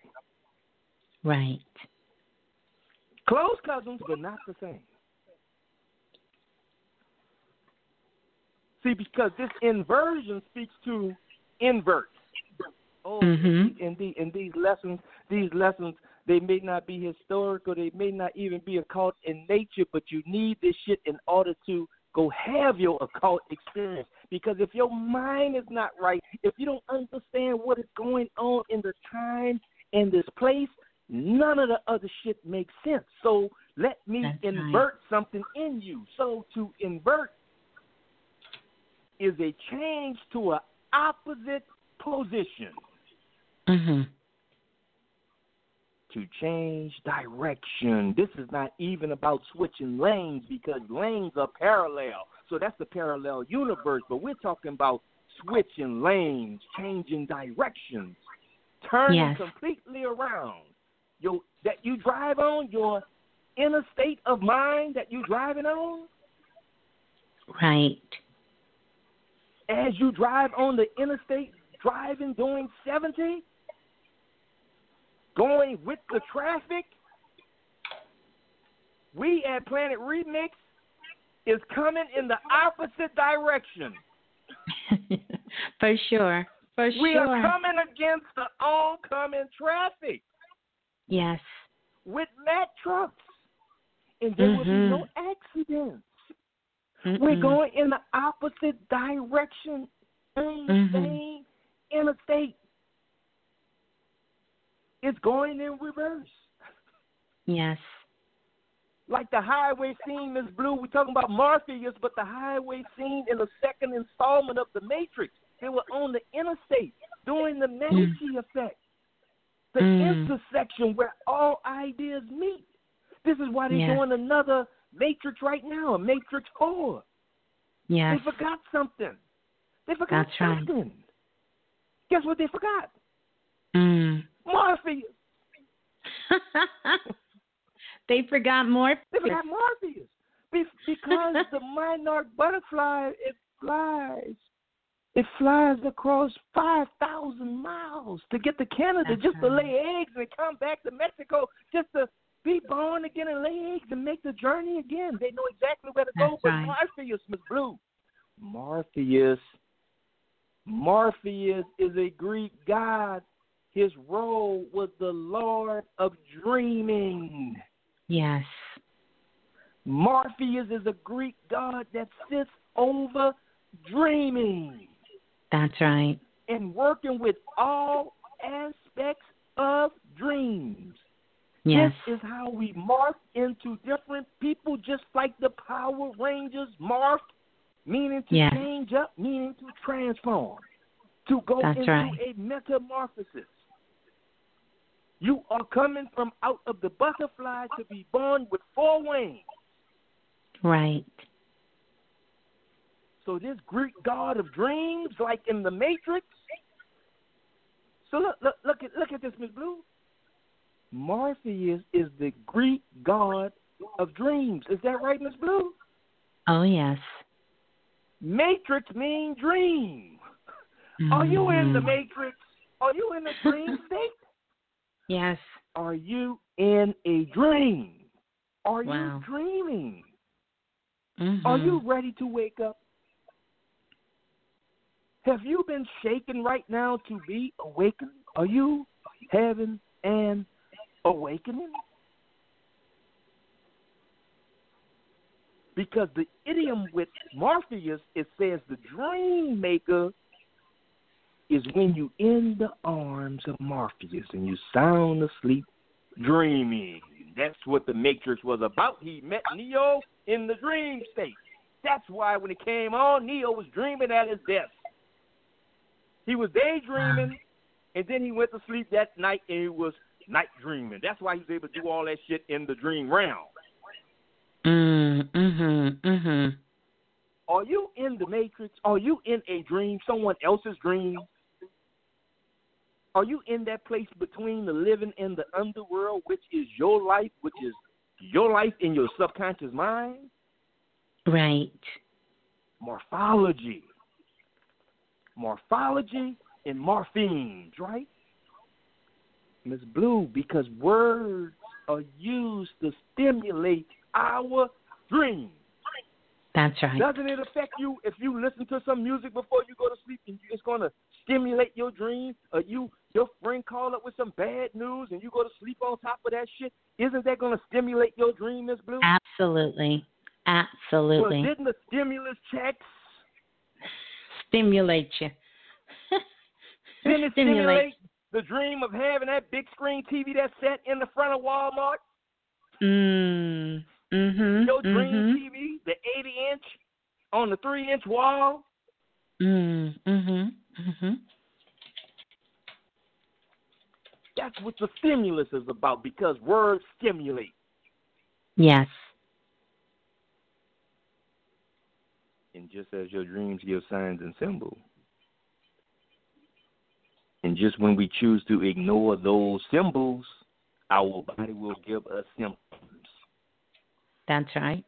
Right. Close cousins, but not the same. See, because this inversion speaks to invert. Oh, Mhm. and, the, and these lessons, these lessons, they may not be historical, they may not even be occult in nature, but you need this shit in order to go have your occult experience. Because if your mind is not right, if you don't understand what is going on in the time and this place, none of the other shit makes sense. So let me That's invert something in you. So to invert is a change to an opposite position. Mhm. to change direction. This is not even about switching lanes because lanes are parallel. So that's the parallel universe. But we're talking about switching lanes, changing directions, turning Yes. completely around. Your that you drive on your inner state of mind that you're driving on. Right. As you drive on the interstate, driving doing seventy, going with the traffic. We at Planet Remix is coming in the opposite direction. For sure. For We sure. We are coming against the oncoming traffic yes. with Mack trucks. And there will be no accidents. Mm-mm. We're going in the opposite direction on the Mhm. same interstate. It's going in reverse. Yes. Like the highway scene, Miss Blue, we're talking about Morpheus, but the highway scene in the second installment of The Matrix. They were on the interstate doing the Medici effect, the Mm. intersection where all ideas meet. This is why they're Yeah. doing another Matrix right now, a Matrix 4. Yes. They forgot something. They forgot That's right. Guess what they forgot? Mm. Morpheus. they forgot more. They forgot Morpheus. Be- because the monarch butterfly, it flies. It flies across 5,000 miles to get to Canada That's just to lay eggs and come back to Mexico just to be born again and lay eggs and make the journey again. They know exactly where to go. That's But right. Morpheus, Miss Blue, Morpheus, Morpheus is a Greek god. His role was the Lord of Dreaming. Yes. Morpheus is a Greek god that sits over dreaming That's right. and working with all aspects of dreams. Yes. This is how we morph into different people, just like the Power Rangers morphed, meaning to Yes. change up, meaning to transform, to go That's into right. a metamorphosis. You are coming from out of the butterfly to be born with four wings. Right. So this Greek god of dreams, like in the Matrix. So look, look, look at look at this, Miss Blue. Morpheus is the Greek god of dreams. Is that right, Miss Blue? Oh yes. Matrix means dream. Are you in the Mhm. Matrix? Are you in a dream state? Yes. Are you in a dream? Are Wow. you dreaming? Mhm. Are you ready to wake up? Have you been shaken right now to be awakened? Are you having an awakening? Because the idiom with Morpheus, it says the dream maker is when you in the arms of Morpheus and you sound asleep dreaming. That's what the Matrix was about. He met Neo in the dream state. That's why when it came on, Neo was dreaming at his desk. He was daydreaming, and then he went to sleep that night and he was night dreaming. That's why he was able to do all that shit in the dream realm. Mm, mhm, mhm. Are you in the Matrix? Are you in a dream, someone else's dream? Are you in that place between the living and the underworld, which is your life, which is your life in your subconscious mind? Right. Morphology. Morphology and morphemes, right? Miss Blue, because words are used to stimulate our dreams. That's right. Doesn't it affect you if you listen to some music before you go to sleep and it's going to stimulate your dream? Or uh, you, your friend call up with some bad news and you go to sleep on top of that shit? Isn't that going to stimulate your dream, Miss Blue? Absolutely. Absolutely. Well, didn't the stimulus checks stimulate you? didn't it stimulate. the dream of having that big screen TV that's set in the front of Walmart? Mm. Mhm. Your dream mhm. TV, the 80 inch on the 3 inch wall. Mm. Mhm. Mm Mhm. That's what the stimulus is about because words stimulate. Yes. And just as your dreams give signs and symbols. And just when we choose to ignore those symbols, our body will give us symptoms. That's right.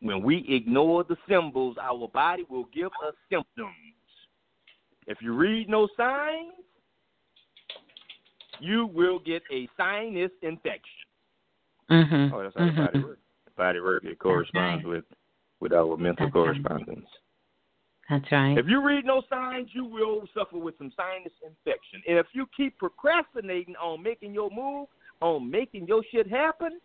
When we ignore the symbols, our body will give us symptoms. If you read no signs, you will get a sinus infection. Mm-hmm. Oh, that's how the body works. The body works. It corresponds with with our mental That's right. correspondence. That's right. If you read no signs, you will suffer with some sinus infection. And if you keep procrastinating on making your move, on making your shit happen,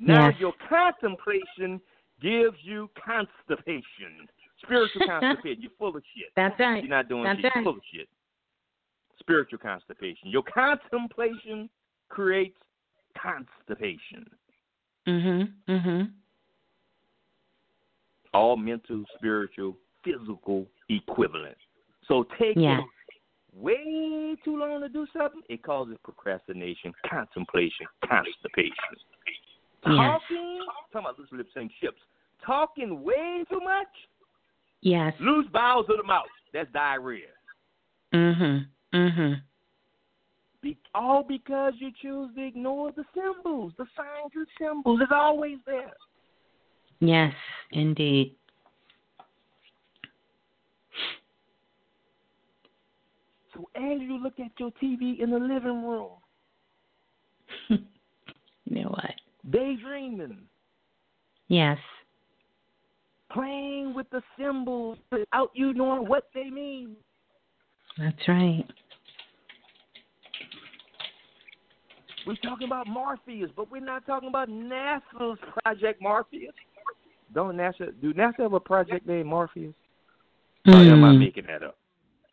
now Yes. your contemplation gives you constipation. Spiritual constipation. You're full of shit. That's right. You're not doing That's shit. You're full of shit. Spiritual constipation. Your contemplation creates constipation. Mhm. Mhm. All mental, spiritual, physical equivalent. So take Yeah. way too long to do something, it causes procrastination, contemplation, constipation. Yes. Talking, talking about this lip sync ships. Talking way too much, Yes. loose bowels of the mouth. That's diarrhea. Mhm. Mhm. Be, all because you choose to ignore the symbols, the signs and symbols. It's always there. Yes, indeed. So as you look at your TV in the living room, you know what? daydreaming, Yes. playing with the symbols without you knowing what they mean. That's right. We're talking about Morpheus, but we're not talking about NASA's Project Morpheus. Don't NASA do NASA have a project named Morpheus? Yeah, am I Mm. making that up?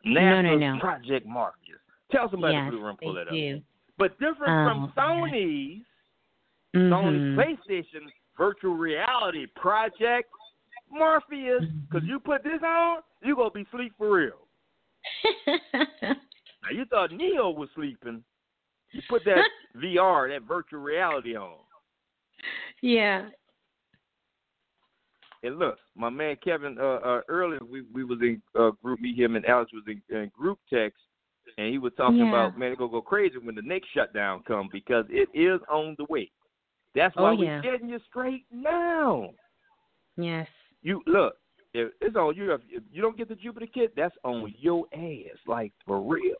No, NASA's no, no. Project Morpheus. Tell somebody yes, to Blue Room pull they that up. do. But different Oh, from Sony's Mhm. Sony PlayStation virtual reality project Morpheus, because you put this on, you gonna be sleep for real. Now you thought Neo was sleeping. You put that VR, that virtual reality on. yeah. And look, my man Kevin, uh, uh earlier we we was in uh, GroupMe, him and Alex was in, in group text and he was talking Yeah. about man, it's gonna go crazy when the next shutdown comes because it is on the way. That's why Oh, we're getting you straight now. Yes. You look, if it's on you. If, you don't get the Jupiter kit, that's on your ass, like for real.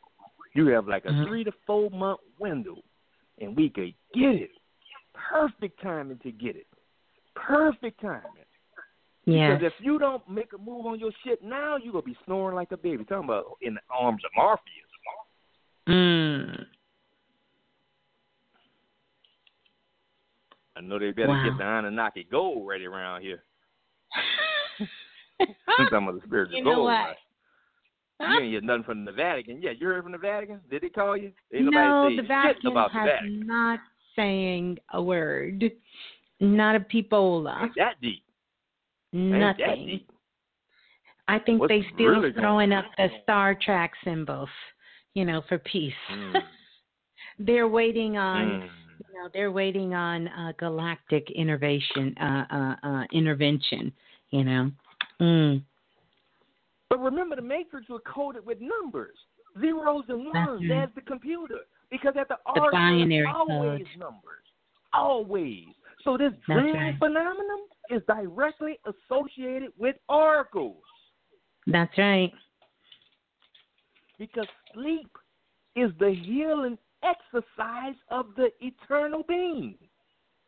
You have like a Mhm. three to four month window, and we could get it. Perfect timing to get it. Perfect timing. Yes. Because if you don't make a move on your shit now, you're gonna be snoring like a baby. Talking about in the arms of Morpheus. Mm. I know they better Wow. get the Anunnaki gold ready around here. I'm talking about the spiritual You know gold. what? right? You ain't get nothing from the Vatican. Yeah, you heard from the Vatican? Did they call you? Ain't no, the Vatican about has the Vatican. not saying a word, not a peepola. Ain't that deep? Nothing. Ain't that deep? I think What's they still really throwing up the Star Trek symbols, you know, for peace. Mm. they're waiting on, Mm. you know, they're waiting on uh, galactic innovation, uh, uh, uh, intervention. You know. Mm. But remember, the matrix was coded with numbers, zeros and That's ones, right. as the computer. Because at the, The origin, binary always code. numbers, always. So this dream right. phenomenon is directly associated with oracles. That's right. Because sleep is the healing exercise of the eternal being.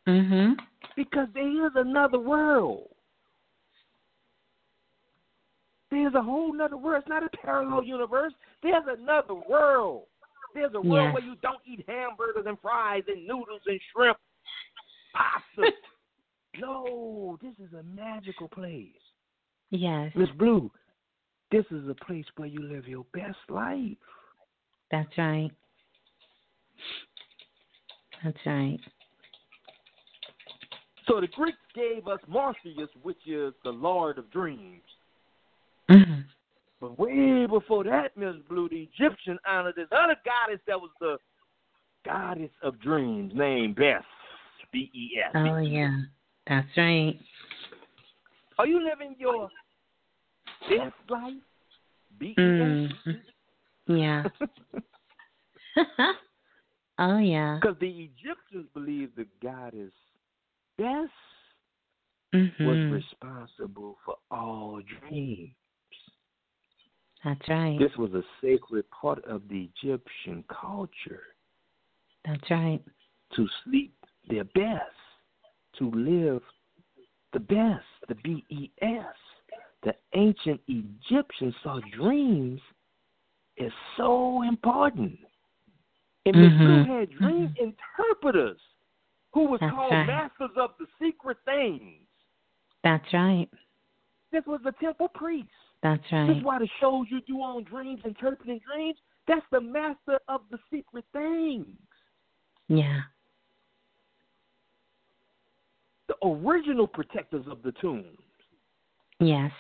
Mhm. Because there is another world. There's a whole nother world. It's not a parallel universe. There's another world. There's a world Yes. where you don't eat hamburgers and fries and noodles and shrimp, pasta. no, this is a magical place. Yes. Miss Blue, this is a place where you live your best life. That's right. That's right. So the Greeks gave us Morpheus, which is the Lord of Dreams. Mhm. But way before that, Miss Blue, the Egyptian honored this other goddess that was the goddess of dreams, named Bes, B E S. Oh yeah. That's right. Are you living your best life? B E S. Mm. S. Yeah. oh yeah. Because the Egyptians believed the goddess Bes Mhm. was responsible for all dreams. That's right. This was a sacred part of the Egyptian culture. That's right. to sleep their best, to live the best, the B E S. The ancient Egyptians saw dreams as so important. And Mhm. Blue had dream interpreters who was That's called right. masters of the secret things. That's right. This was the temple priest. That's right. This is why the shows you do on dreams, interpreting dreams, that's the master of the secret things. Yeah. The original protectors of the tombs. Yes.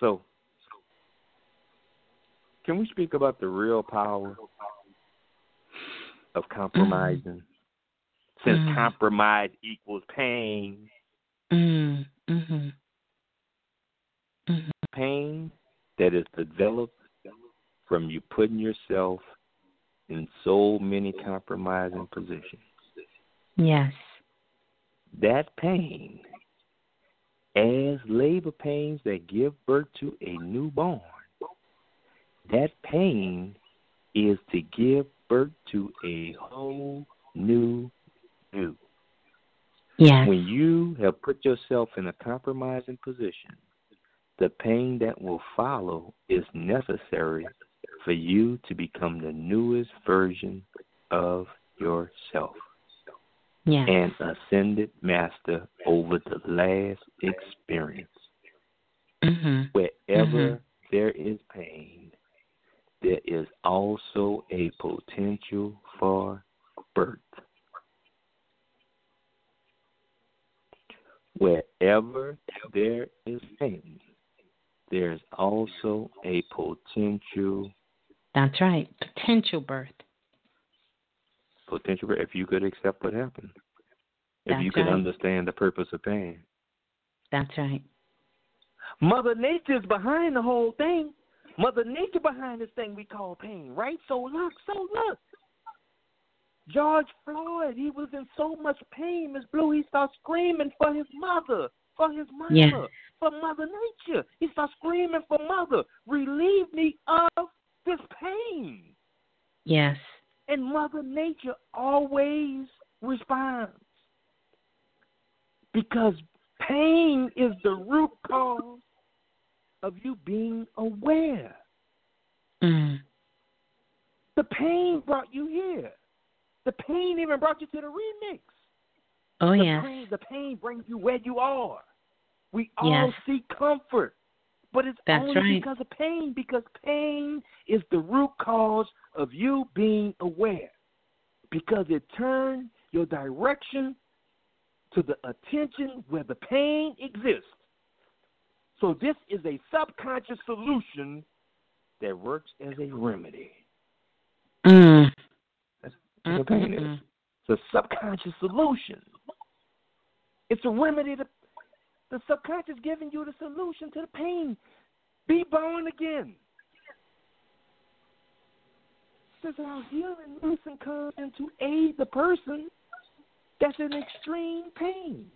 So, can we speak about the real power of compromising? Since Mm. compromise equals pain, Mm. Mhm. Mhm. pain that is developed from you putting yourself in so many compromising positions. Yes. That pain, as labor pains that give birth to a newborn, that pain is to give birth to a whole new you. Yes. When you have put yourself in a compromising position, the pain that will follow is necessary for you to become the newest version of yourself Yes. and ascended master over the last experience. Mhm. Wherever there is pain, there is also a potential for birth. Wherever there is pain, there's also a potential That's right. Potential birth. potential birth. if you could accept what happened. If That's you could right. understand the purpose of pain. That's right. Mother Nature's behind the whole thing. Mother Nature behind this thing we call pain, right? So look, so look. George Floyd, he was in so much pain, Miss Blue, he started screaming for his mother, for his mother, Yeah. for Mother Nature. He started screaming for mother, relieve me of this pain. Yes. And Mother Nature always responds. Because pain is the root cause of you being aware. Mm. The pain brought you here. The pain even brought you to the remix. Oh pain, the pain brings you where you are. We all Yes. seek comfort, But it's That's only right. because of pain, because pain is the root cause of you being aware. Because it turned your direction to the attention where the pain exists. So this is a subconscious solution that works as a remedy. Mm. That's what pain is. It's a subconscious solution. It's a remedy to the subconscious giving you the solution to the pain. Be born again. This is how healing medicine comes in to aid the person that's in extreme pain.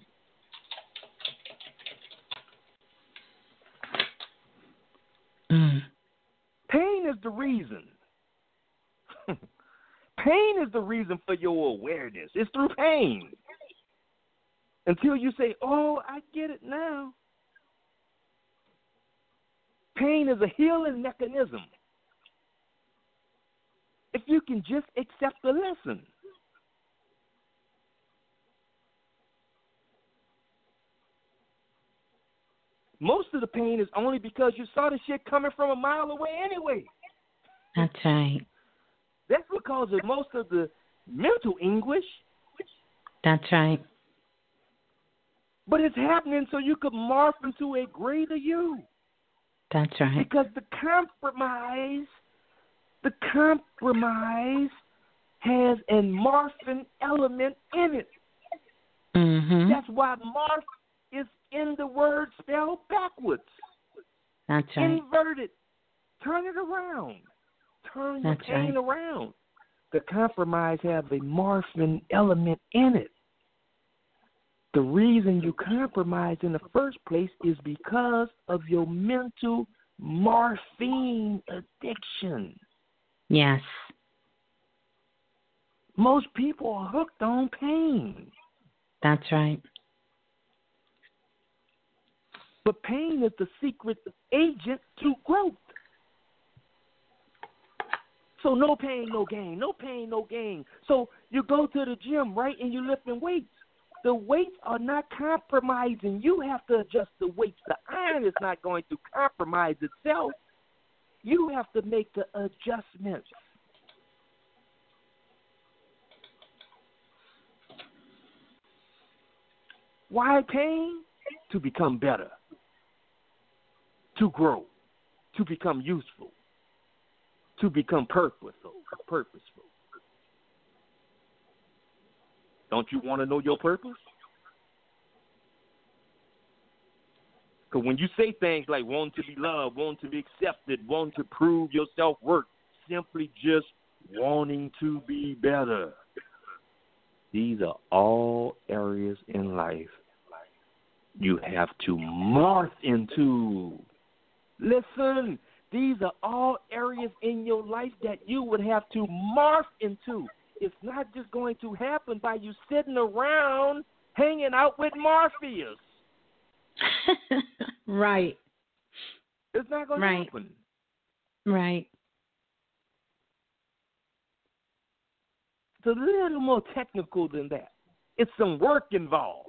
Mm. Pain is the reason. pain is the reason for your awareness. It's through pain. Until you say, Oh, I get it now. Pain is a healing mechanism. If you can just accept the lesson. Most of the pain is only because you saw the shit coming from a mile away anyway. That's right. That's what causes most of the mental anguish. That's right. But it's happening so you could morph into a greater you. That's right. Because the compromise, the compromise has a morphing element in it. Mm-hmm. That's why morph is in the word spelled backwards. That's right. Invert it. Turn it around. Turn the pain right. around. The compromise has a morphing element in it. The reason you compromise in the first place is because of your mental morphine addiction. Yes. Most people are hooked on pain. That's right. But pain is the secret agent to growth. So no pain, no gain. No pain, no gain. So you go to the gym, right, and you're lifting weights. The weights are not compromising. You have to adjust the weights. The iron is not going to compromise itself. You have to make the adjustments. Why pain? To become better, to grow, to become useful, to become purposeful. Purposeful. Don't you want to know your purpose? Because when you say things like wanting to be loved, wanting to be accepted, wanting to prove your self worth, simply just wanting to be better. These are all areas in life you have to morph into. Listen, these are all areas in your life that you would have to morph into. It's not just going to happen by you sitting around hanging out with Morpheus. right. It's not going Right. to happen. Right. It's a little more technical than that. It's some work involved.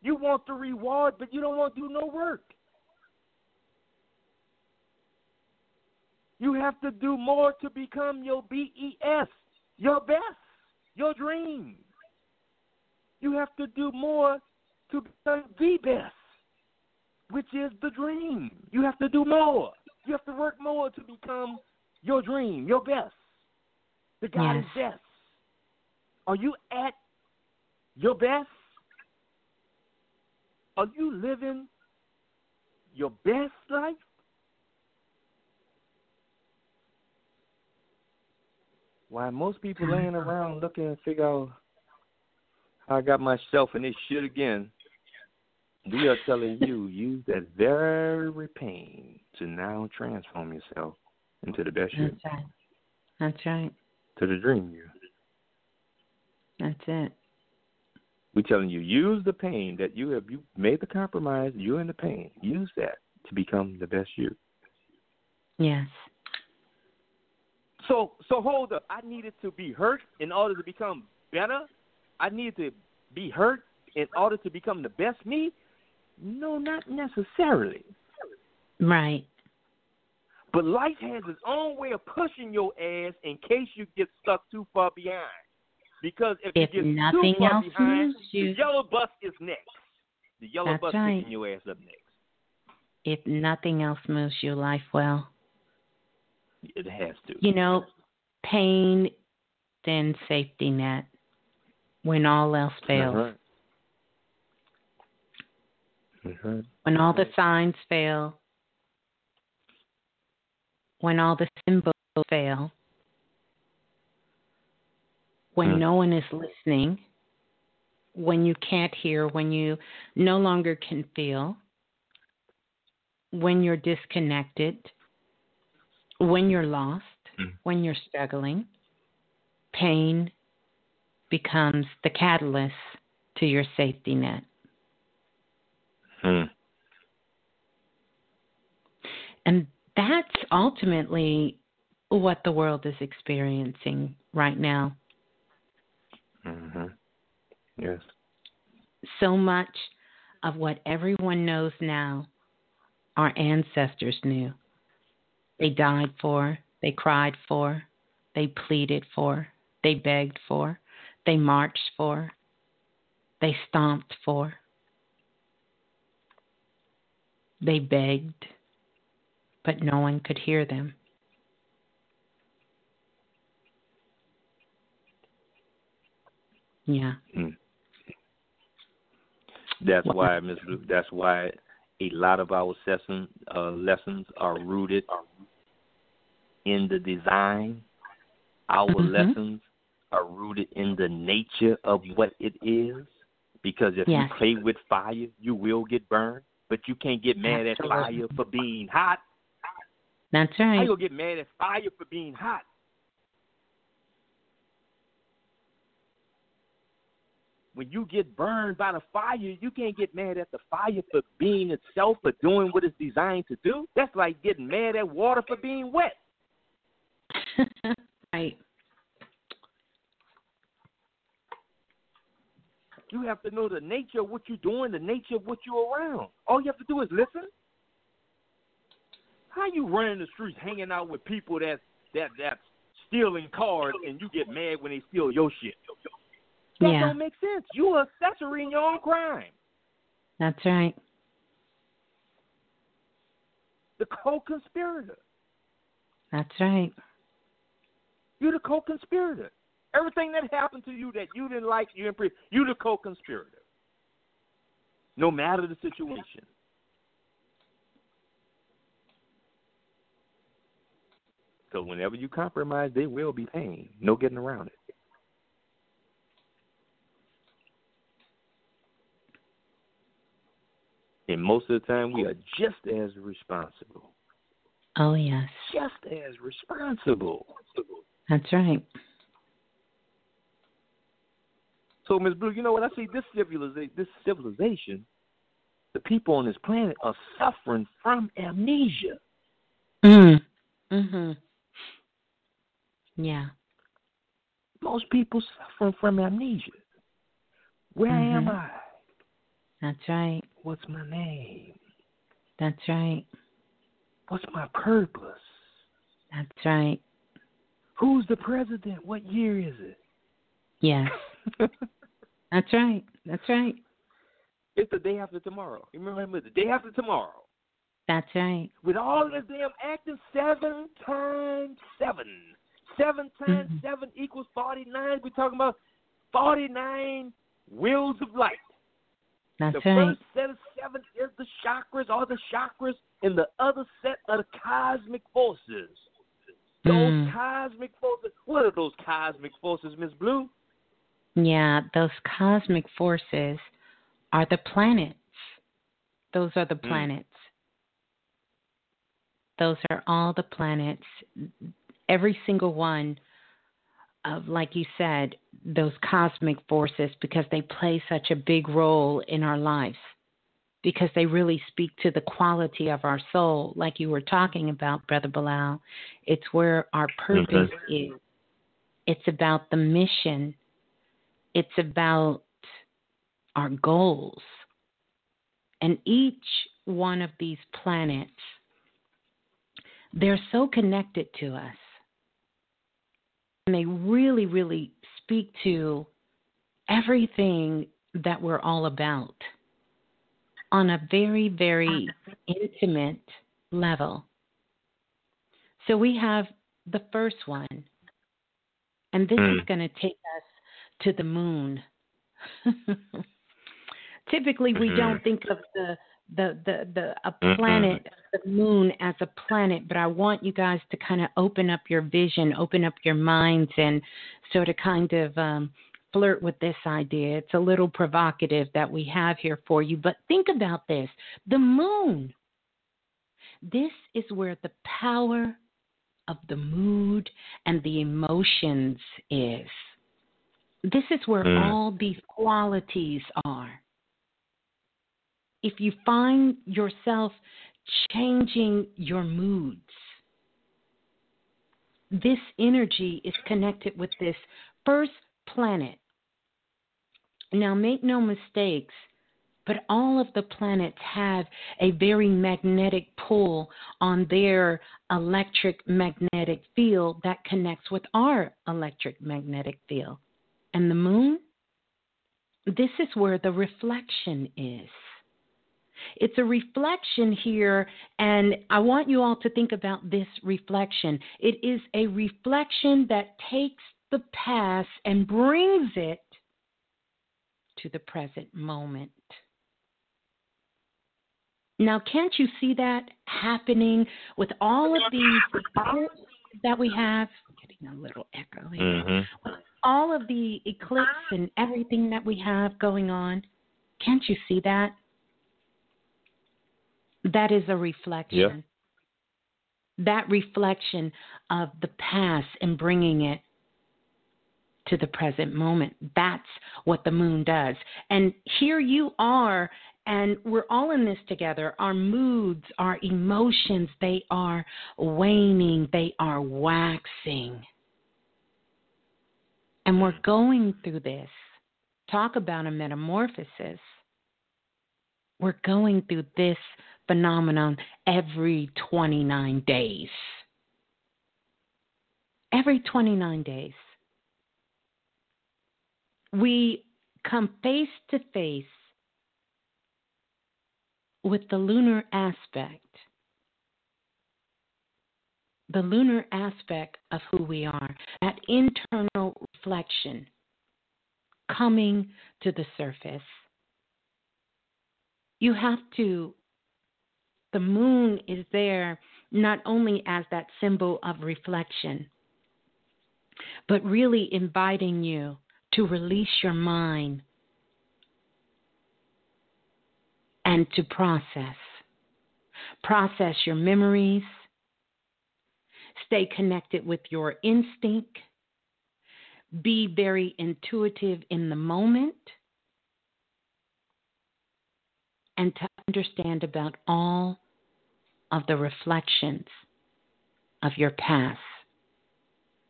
You want the reward, but you don't want to do no work. You have to do more to become your BES, your best, your dream. You have to do more to become the best, which is the dream. You have to do more. You have to work more to become your dream, your best. The God is Yes. best. Are you at your best? Are you living your best life? Why most people mm-hmm. laying around looking to figure out how I got myself in this shit again. We are telling you, use that very pain to now transform yourself into the best you, That's right. That's right. to the dream you. That's it. We're telling you, use the pain that you have you made the compromise, you're in the pain. Use that to become the best you. Yes. So so hold up. I needed to be hurt in order to become better. I needed to be hurt in order to become the best me. No, not necessarily. Right. But life has its own way of pushing your ass in case you get stuck too far behind. Because if, if you get nothing too far else behind, moves you, the yellow bus is next. The yellow That's bus right. picking your ass up next. if nothing else moves your life well, It has to. you know, pain, then safety net. When all else fails, That's right. That's right. when all the signs fail, when all the symbols fail, when Hmm. no one is listening, when you can't hear, when you no longer can feel, when you're disconnected, when you're lost, Hmm. when you're struggling, pain becomes the catalyst to your safety net. Hmm. And that's ultimately what the world is experiencing right now. hmm Yes. So much of what everyone knows now, our ancestors knew. They died for, they cried for, they pleaded for, they begged for, they marched for, they stomped for, they begged, but no one could hear them. Yeah. Mm. That's Well- why, Miss Blue. That's why a lot of our session uh, lessons are rooted in the design. Our Mhm. lessons are rooted in the nature of what it is. Because if Yes. you play with fire, you will get burned. But you can't get mad at fire for being hot. That's How you get mad at fire for being hot? When you get burned by the fire, you can't get mad at the fire for being itself, for doing what it's designed to do. That's like getting mad at water for being wet. right. You have to know the nature of what you're doing, the nature of what you're around. All you have to do is listen. How you running the streets hanging out with people that that that's stealing cars and you get mad when they steal your shit? That Yeah. don't make sense. You're accessory in your own crime. That's right. The co-conspirator. That's right. You're the co-conspirator. Everything that happened to you that you didn't like, you didn't pre- you the co-conspirator. No matter the situation. So whenever you compromise, there will be pain. No getting around it. And most of the time, we are just as responsible. Oh, yes. Just as responsible. That's right. So, Ms. Blue, you know what? I see this civilization, this civilization, the people on this planet are suffering from amnesia. Mm. Mhm. Yeah. Most people suffering from amnesia. Where am Mhm. I? That's right. What's my name? That's right. What's my purpose? That's right. Who's the president? What year is it? Yeah. That's right. That's right. it's the day after tomorrow. You remember the day after tomorrow. That's right. With all this damn acting, seven times seven. Seven times Mhm. seven equals 49. We're talking about 49 wheels of light. That's the right. first set of seven is the chakras, all the chakras, and the other set are the cosmic forces. Those Mm. cosmic forces. What are those cosmic forces, Miss Blue? Yeah, those cosmic forces are the planets. Those are the Mm. planets. Those are all the planets. Every single one of, like you said, those cosmic forces because they play such a big role in our lives. Because they really speak to the quality of our soul, like you were talking about, Brother Balah. It's where our purpose is. It's about the mission. It's about our goals. And each one of these planets they're so connected to us. And they really, really speak to everything that we're all about on a very, very intimate level. So we have the first one, and this mm. is going to take us to the moon. Typically, we mm-hmm. don't think of the the the the a planet, mm-hmm. the moon as a planet, but I want you guys to kind of open up your vision, open up your minds, and sort of kind of um, flirt with this idea. It's a little provocative that we have here for you, but think about this: the moon. This is where the power of the mood and the emotions is. This is where mm. all these qualities are if you find yourself changing your moods, this energy is connected with this first planet. Now, make no mistakes, but all of the planets have a very magnetic pull on their electric magnetic field that connects with our electric magnetic field. And the moon? This is where the reflection is. It's a reflection here, and I want you all to think about this reflection. It is a reflection that takes the past and brings it to the present moment. Now, can't you see that happening with all of these that we have? Getting a little echo here. Mm-hmm. All of the eclipse and everything that we have going on, can't you see that? That is a reflection. Yeah. That reflection of the past and bringing it to the present moment. That's what the moon does. And here you are, and we're all in this together. Our moods, our emotions, they are waning, they are waxing. And we're going through this. Talk about a metamorphosis. We're going through this phenomenon every 29 days. Every 29 days. We come face to face with the lunar aspect, the lunar aspect of who we are, that internal reflection coming to the surface. You have to the moon is there not only as that symbol of reflection, but really inviting you to release your mind and to process. Process your memories. Stay connected with your instinct. Be very intuitive in the moment. And to understand about all of the reflections of your past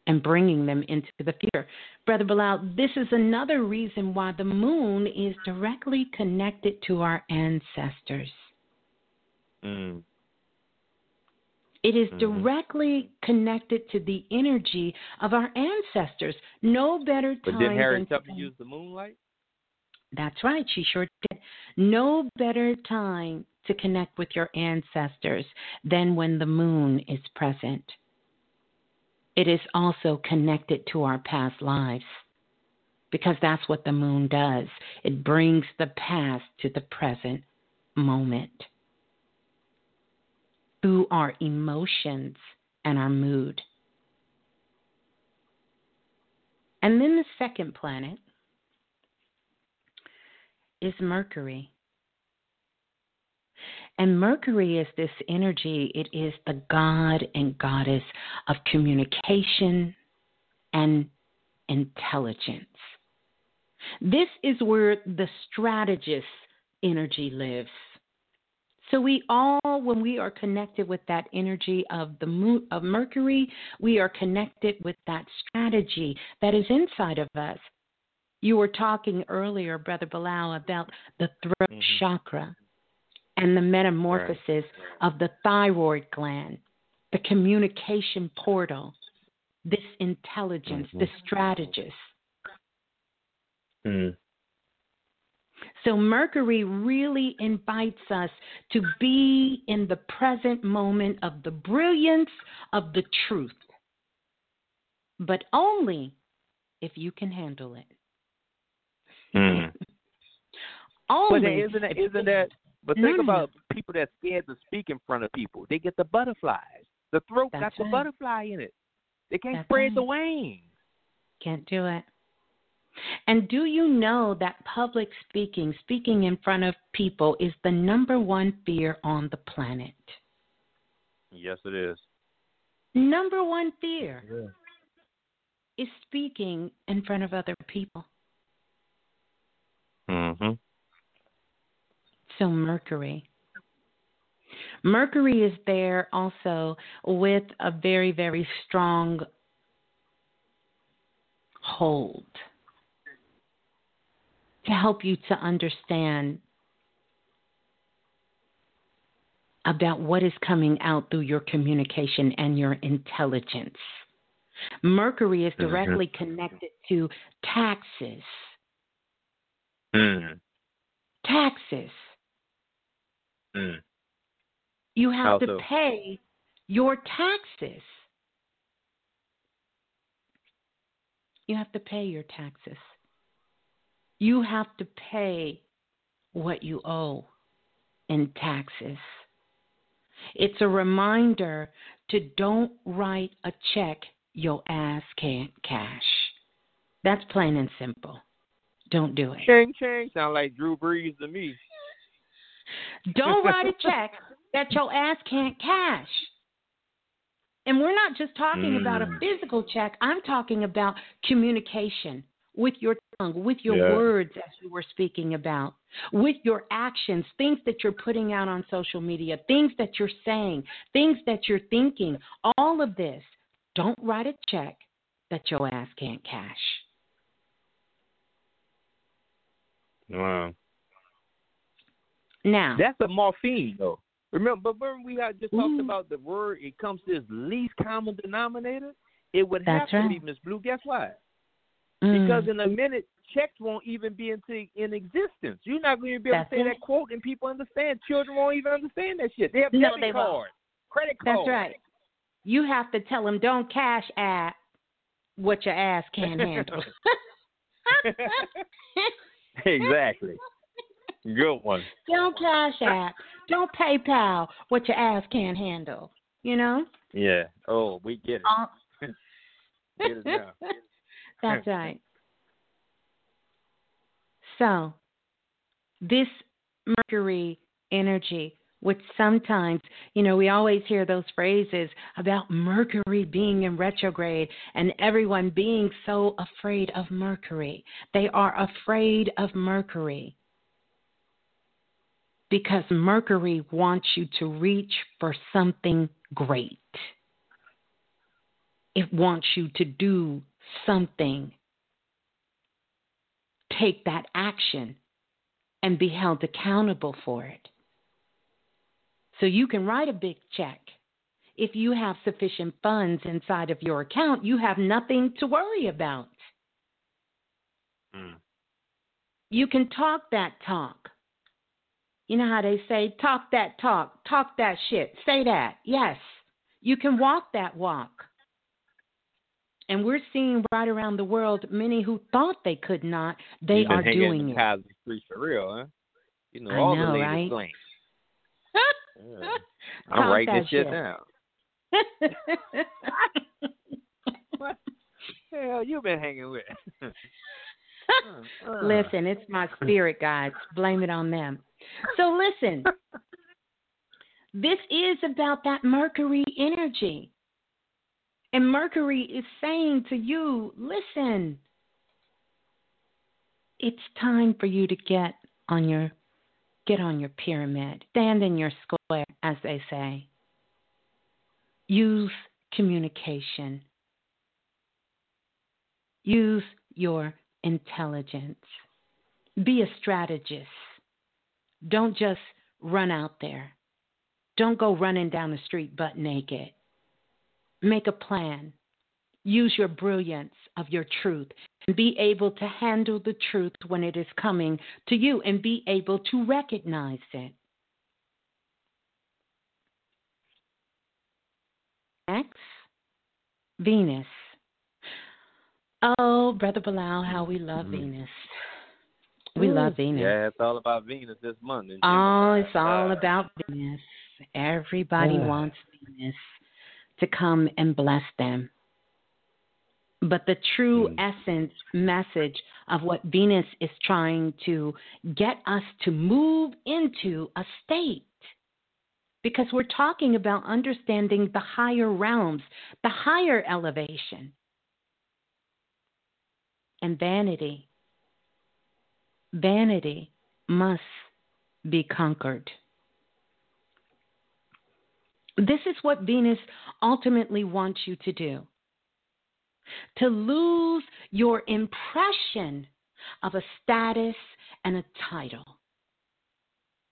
and bringing them into the future. Brother Balah, this is another reason why the moon is directly connected to our ancestors. Mm. It is mm-hmm. directly connected to the energy of our ancestors. No better time. But did Harriet Tubman use the moonlight? That's right, she sure did. No better time to connect with your ancestors than when the moon is present. It is also connected to our past lives because that's what the moon does. It brings the past to the present moment through our emotions and our mood. And then the second planet is Mercury. And Mercury is this energy, it is the god and goddess of communication and intelligence. This is where the strategist energy lives. So we all, when we are connected with that energy of the of Mercury, we are connected with that strategy that is inside of us. You were talking earlier, Brother Balah, about the throat mm-hmm. chakra and the metamorphosis right. of the thyroid gland. the communication portal, this intelligence, mm-hmm. this strategist. Mm. So, Mercury really invites us to be in the present moment of the brilliance of the truth, but only if you can handle it. Mm. only. But isn't that, isn't that but think about people that's scared to speak in front of people. They get the butterflies. The throat That's got the butterfly in it. They can't That's spread right. the wings. Can't do it. And do you know that public speaking, speaking in front of people, is the number one fear on the planet? Yes, it is. Number one fear Yeah. is speaking in front of other people. Mm-hmm. So, Mercury. Mercury is there also with a very, very strong hold to help you to understand about what is coming out through your communication and your intelligence. Mercury is Mhm. directly connected to taxes. Mm. Taxes. Mm. You have How to so? pay your taxes. You have to pay your taxes. You have to pay what you owe in taxes. It's a reminder to don't write a check your ass can't cash. That's plain and simple. Don't do it. Ching ching sound like Drew Brees to me. Don't write a check that your ass can't cash. And we're not just talking about a Mm. physical check. I'm talking about communication with your tongue, with your Yeah. words, as we were speaking about, with your actions, things that you're putting out on social media, things that you're saying, things that you're thinking. All of this. Don't write a check that your ass can't cash. Wow. Now, That's a morpheme though. Remember, but remember we had just talked Ooh. about the word. It comes to its least common denominator. It would That's have to be Miss Blue. Guess why? mm, Because in a minute, checks won't even be into in existence. You're not going to be able That's to say that quote and people understand. Children won't even understand that shit. They have No, debit cards, credit That's cards. right. You have to tell them don't cash at what your ass can't handle. exactly. Good one. don't cash at. Don't PayPal what your ass can't handle. You know? Yeah. Oh, we get it. Uh, Get it now. That's right. So, this Mercury energy, which sometimes, you know, we always hear those phrases about Mercury being in retrograde and everyone being so afraid of Mercury. They are afraid of Mercury because Mercury wants you to reach for something great. It wants you to do something. Take that action and be held accountable for it. So you can write a big check. If you have sufficient funds inside of your account, you have nothing to worry about. Mm. You can talk that talk. You know how they say, talk that talk, talk that shit, say that. Yes, you can walk that walk. And we're seeing right around the world many who thought they could not, they You've been are doing in the it. Cosby streets for real, huh? You know I all know, the right? yeah. I'm Talk writing this shit shit. down. What? Hell, you been hanging with? Uh, Listen, it's my spirit guides. Blame it on them. So listen, this is about that Mercury energy. And Mercury is saying to you, listen, it's time for you to get on your get on your pyramid, stand in your square, as they say. Use communication. Use your intelligence. Be a strategist. Don't just run out there. Don't go running down the street butt naked. make a plan, use your brilliance of your truth, and be able to handle the truth when it is coming to you and be able to recognize it. Next, Venus. Oh, Brother Balah, how we love mm-hmm. Venus. We Ooh. love Venus. Yeah, it's all about Venus this month. Oh, it's all about Venus. Everybody wants Venus to come and bless them. But the true mm. essence message of what Venus is trying to get us to move into a state because we're talking about understanding the higher realms, the higher elevation. And vanity. Vanity must be conquered. This is what Venus ultimately wants you to do to lose your impression of a status and a title.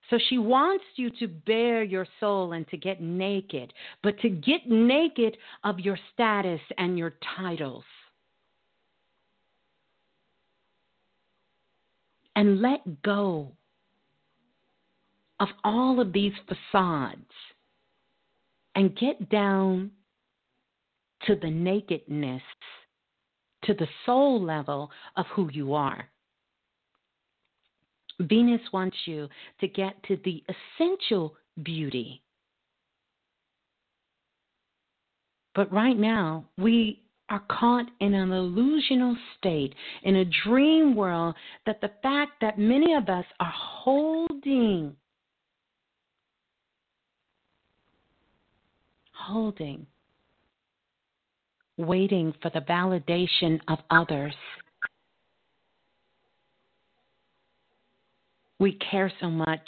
So she wants you to bare your soul and to get naked, but to get naked of your status and your titles. And let go of all of these facades and get down to the nakedness, to the soul level of who you are. Venus wants you to get to the essential beauty. But right now, we are caught in an illusional state, in a dream world, that the fact that many of us are holding, holding, waiting for the validation of others. We care so much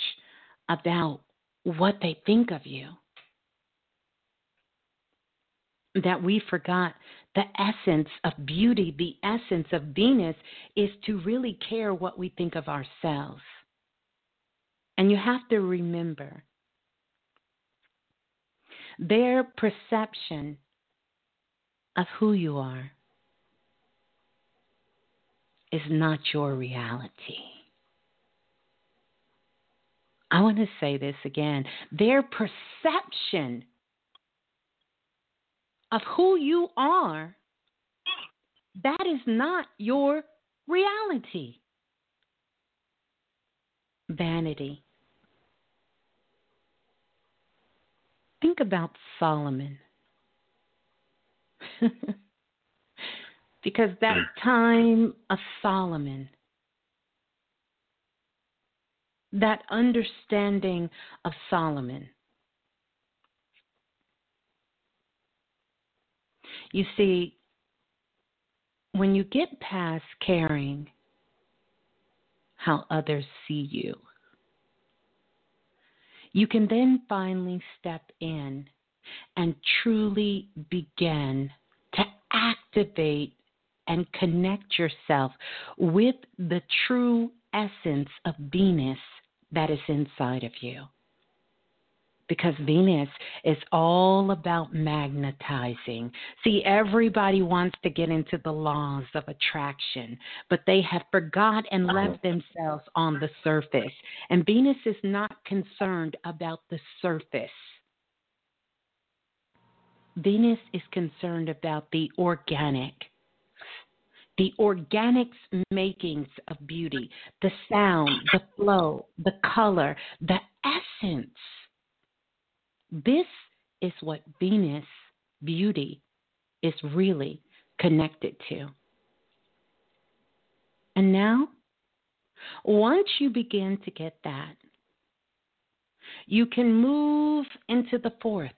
about what they think of you that we forgot the essence of beauty, the essence of Venus is to really care what we think of ourselves. And you have to remember their perception of who you are is not your reality. I want to say this again. Their perception of who you are, that is not your reality. Vanity. Think about Solomon. because that mm. time of Solomon that understanding of Solomon. You see, when you get past caring how others see you, you can then finally step in and truly begin to activate and connect yourself with the true essence of Venus that is inside of you. Because Venus is all about magnetizing. See, everybody wants to get into the laws of attraction, but they have forgot and uh-huh. left themselves on the surface. And Venus is not concerned about the surface. Venus is concerned about the organic the organics makings of beauty, the sound, the flow, the color, the essence. This is what Venus beauty is really connected to. And now, once you begin to get that, you can move into the fourth.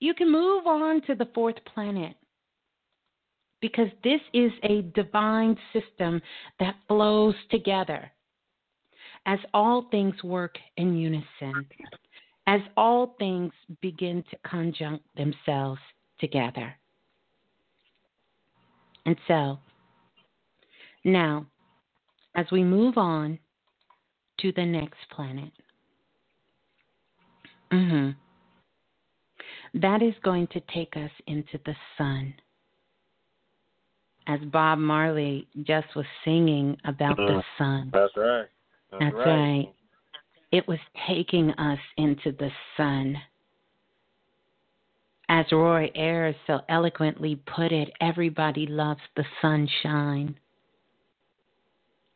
You can move on to the fourth planet because this is a divine system that flows together as all things work in unison, as all things begin to conjunct themselves together. And so, now, as we move on to the next planet, mm-hmm, that is going to take us into the sun. As Bob Marley just was singing about the Mm. sun. That's right. That's, That's right. It was taking us into the sun. As Roy Ayers so eloquently put it, everybody loves the sunshine.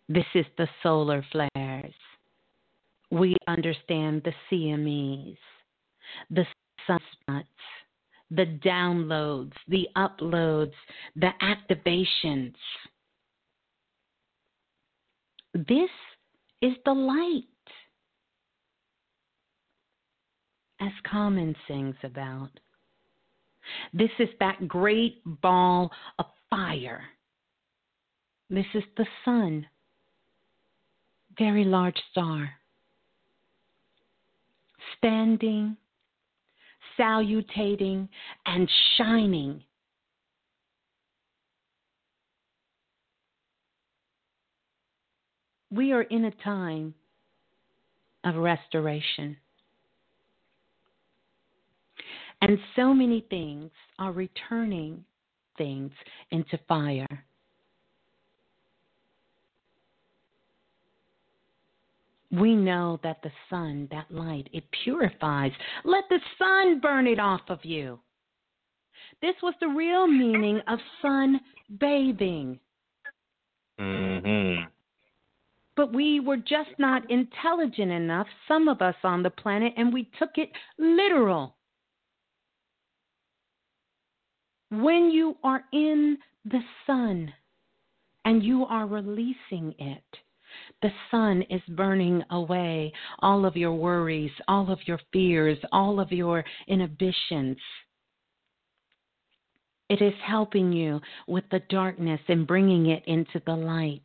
This is the solar flares. We understand the CMEs, the sunspots, the downloads, the uploads, the activations. This is the light. As Common sings about. This is that great ball of fire. This is the sun. Very large star. Standing, salutating, and shining. We are in a time of restoration. And so many things are returning things into fire. We know that the sun, that light, it purifies. Let the sun burn it off of you. This was the real meaning of sun bathing. Mm-hmm. But we were just not intelligent enough, some of us on the planet, and we took it literal. When you are in the sun and you are releasing it, the sun is burning away all of your worries, all of your fears, all of your inhibitions. It is helping you with the darkness and bringing it into the light.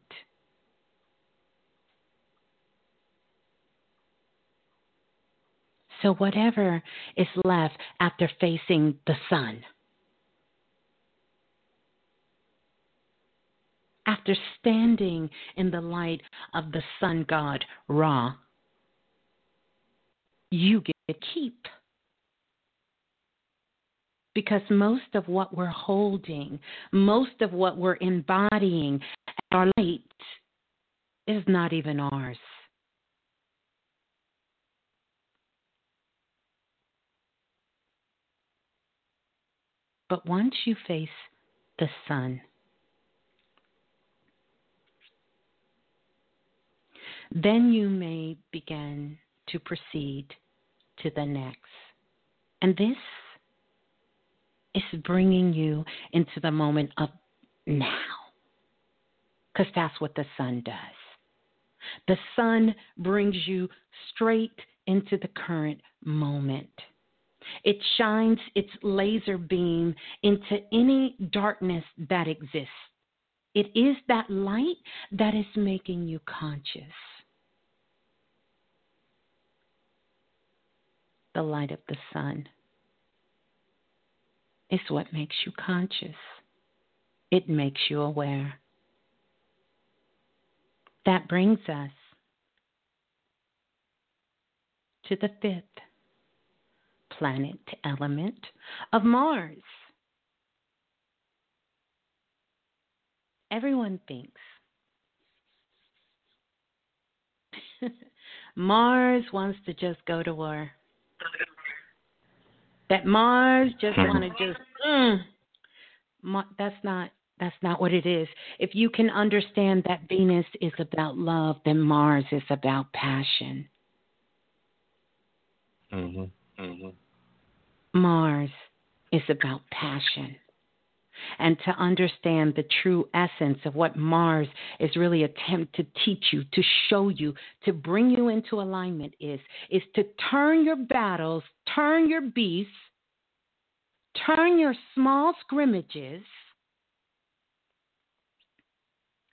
So, whatever is left after facing the sun, after standing in the light of the sun god Ra, you get to keep. Because most of what we're holding, most of what we're embodying, our light, is not even ours. But once you face the sun, then you may begin to proceed to the next. And this is bringing you into the moment of now. Because that's what the sun does. The sun brings you straight into the current moment. It shines its laser beam into any darkness that exists. It is that light that is making you conscious. The light of the sun is what makes you conscious. It makes you aware. That brings us to the fifth planet element of Mars. Everyone thinks Mars wants to just go to war. That Mars just want to just mm, that's not that's not what it is. If you can understand that Venus is about love, then Mars is about passion. Mhm. Mhm. Mars is about passion. And to understand the true essence of what Mars is really attempt to teach you, to show you, to bring you into alignment is is to turn your battles, turn your beasts, turn your small scrimmages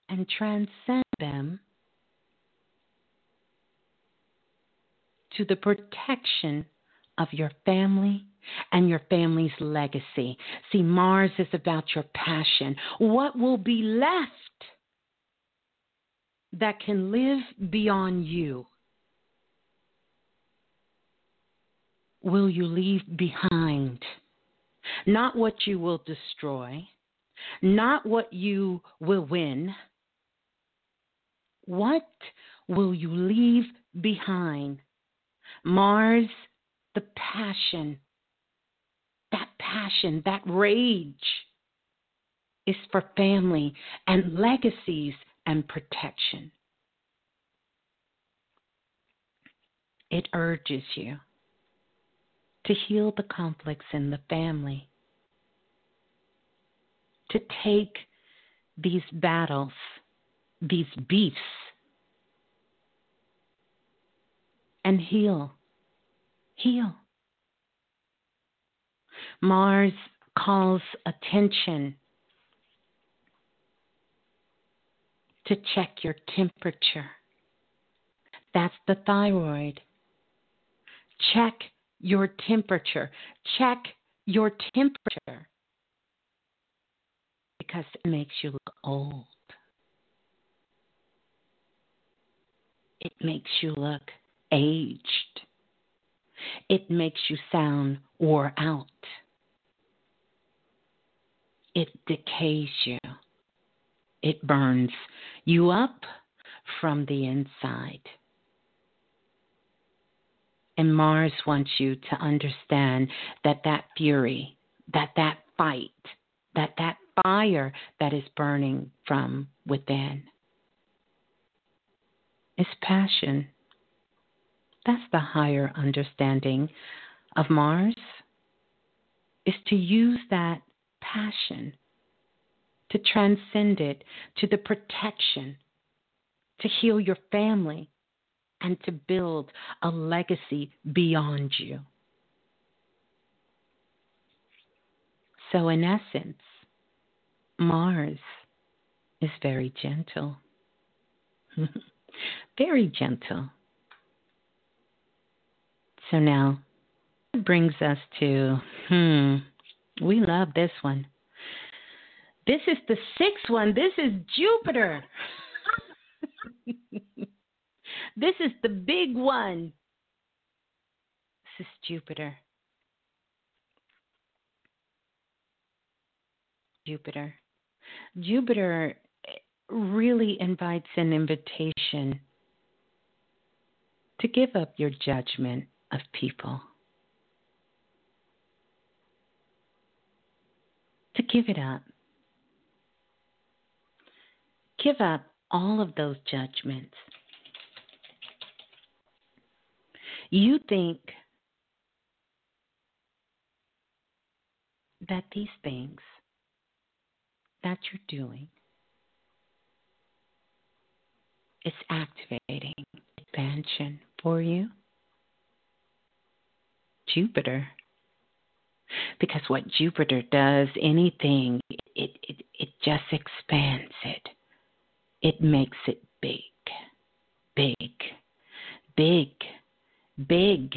and transcend them to the protection of your family and your family's legacy. See, Mars is about your passion. What will be left that can live beyond you? will you leave behind? Not what you will destroy, not what you will win. What will you leave behind? Mars, the passion, passion, that rage is for family and legacies and protection. It urges you to heal the conflicts in the family, to take these battles, these beefs, and heal. Heal. Mars calls attention to check your temperature. That's the thyroid. Check your temperature. Check your temperature because it makes you look old. It makes you look aged. It makes you sound wore out. It decays you. It burns you up from the inside. And Mars wants you to understand that that fury, that that fight, that that fire that is burning from within is passion. That's the higher understanding of Mars is to use that passion to transcend it to the protection to heal your family and to build a legacy beyond you. So, in essence, Mars is very gentle. very gentle. So now brings us to, hmm, we love this one. This is the sixth one. This is Jupiter. This is the big one. This is Jupiter. Jupiter. Jupiter really invites an invitation to give up your judgment of people, to give it up. Give up all of those judgments. You think that these things that you're doing is activating expansion for you. Jupiter. Because what Jupiter does, anything, it, it, it just expands it. It makes it big, big, big big,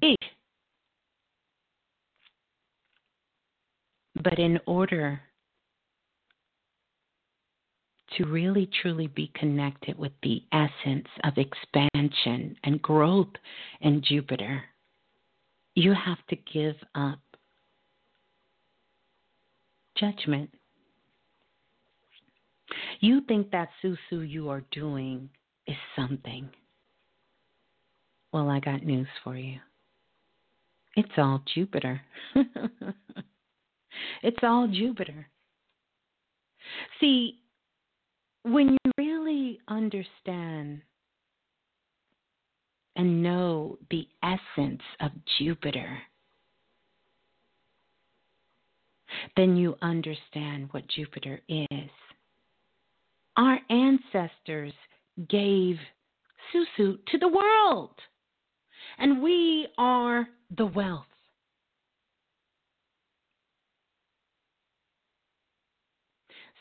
big. But in order to really truly be connected with the essence of expansion and growth in Jupiter, you have to give up judgment. You think that susu you are doing is something. Well, I got news for you. It's all Jupiter. it's all Jupiter. See, when you really understand and know the essence of Jupiter, then you understand what Jupiter is. Our ancestors gave Susu to the world and we are the wealth.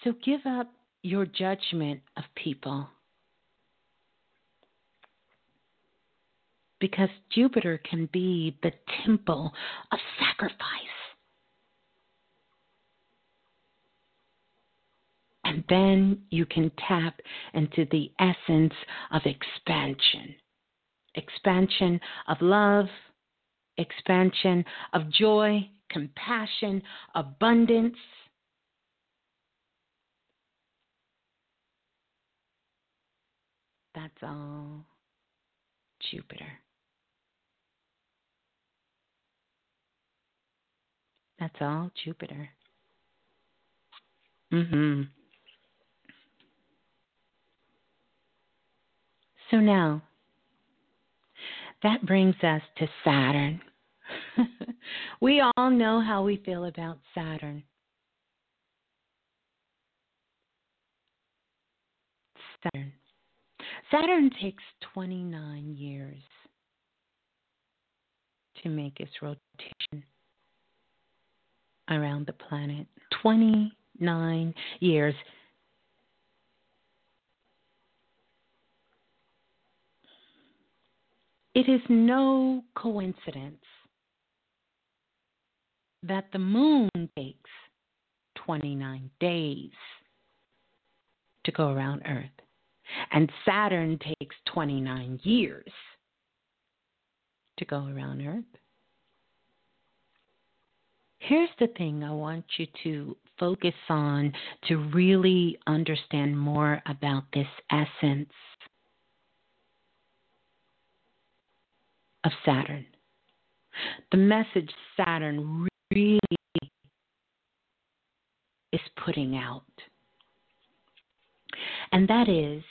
So give up your judgment of people. Because Jupiter can be the temple of sacrifice. And then you can tap into the essence of expansion expansion of love, expansion of joy, compassion, abundance. That's all Jupiter. That's all Jupiter. Mhm. So now that brings us to Saturn. we all know how we feel about Saturn. Saturn. Saturn takes 29 years to make its rotation around the planet. 29 years. It is no coincidence that the moon takes 29 days to go around Earth, and Saturn takes 29 years to go around Earth. Here's the thing I want you to focus on to really understand more about this essence of Saturn. The message Saturn really is putting out. And that is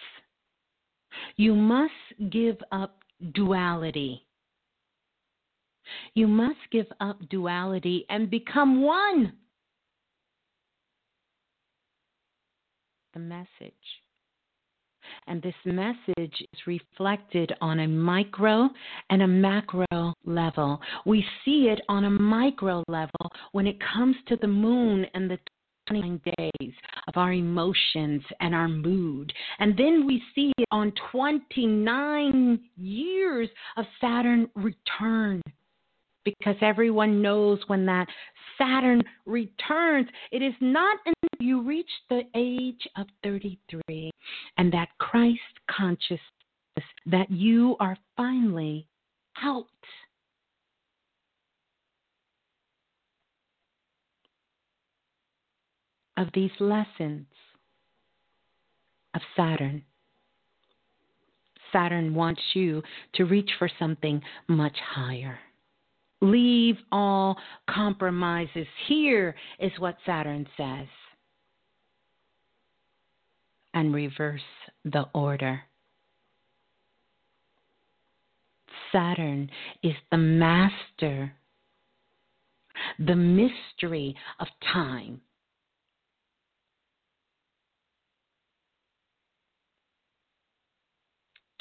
you must give up duality. You must give up duality and become one. The message. And this message is reflected on a micro and a macro level. We see it on a micro level when it comes to the moon and the 29 days of our emotions and our mood. And then we see it on 29 years of Saturn return. Because everyone knows when that Saturn returns, it is not until you reach the age of 33 and that Christ consciousness that you are finally out. Of these lessons of Saturn. Saturn wants you to reach for something much higher. Leave all compromises. Here is what Saturn says. And reverse the order. Saturn is the master, the mystery of time.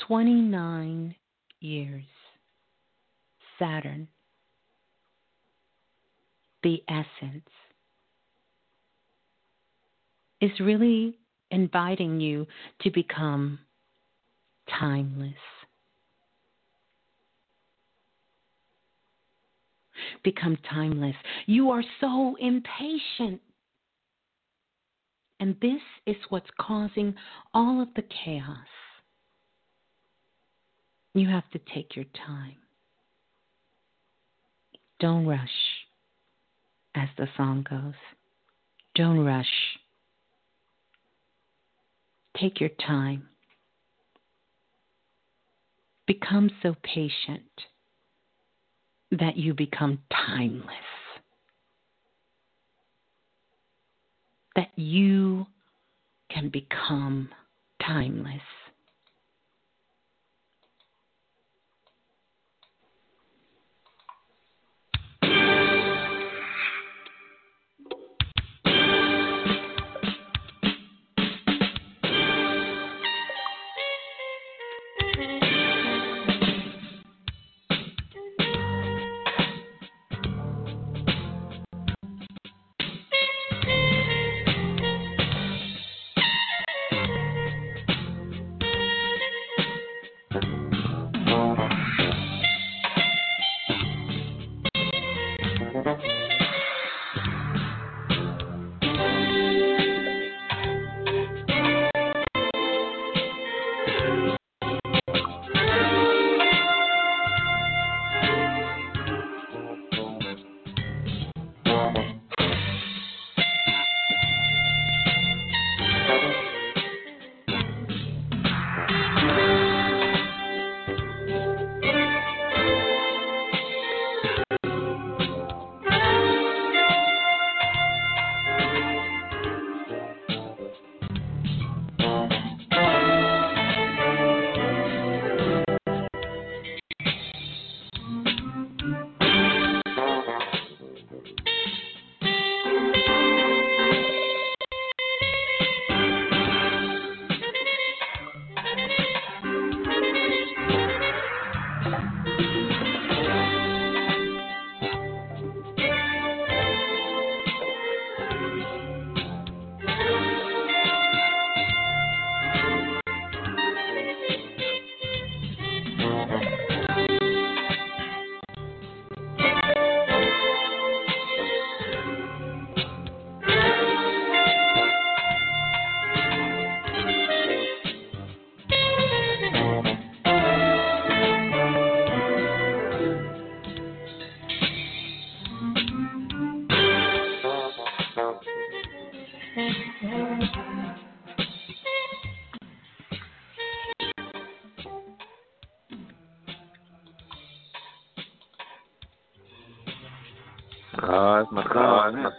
Twenty nine years. Saturn the essence is really inviting you to become timeless. Become timeless. You are so impatient. And this is what's causing all of the chaos. You have to take your time. Don't rush as the song goes. Don't rush. Take your time. Become so patient that you become timeless. That you can become timeless.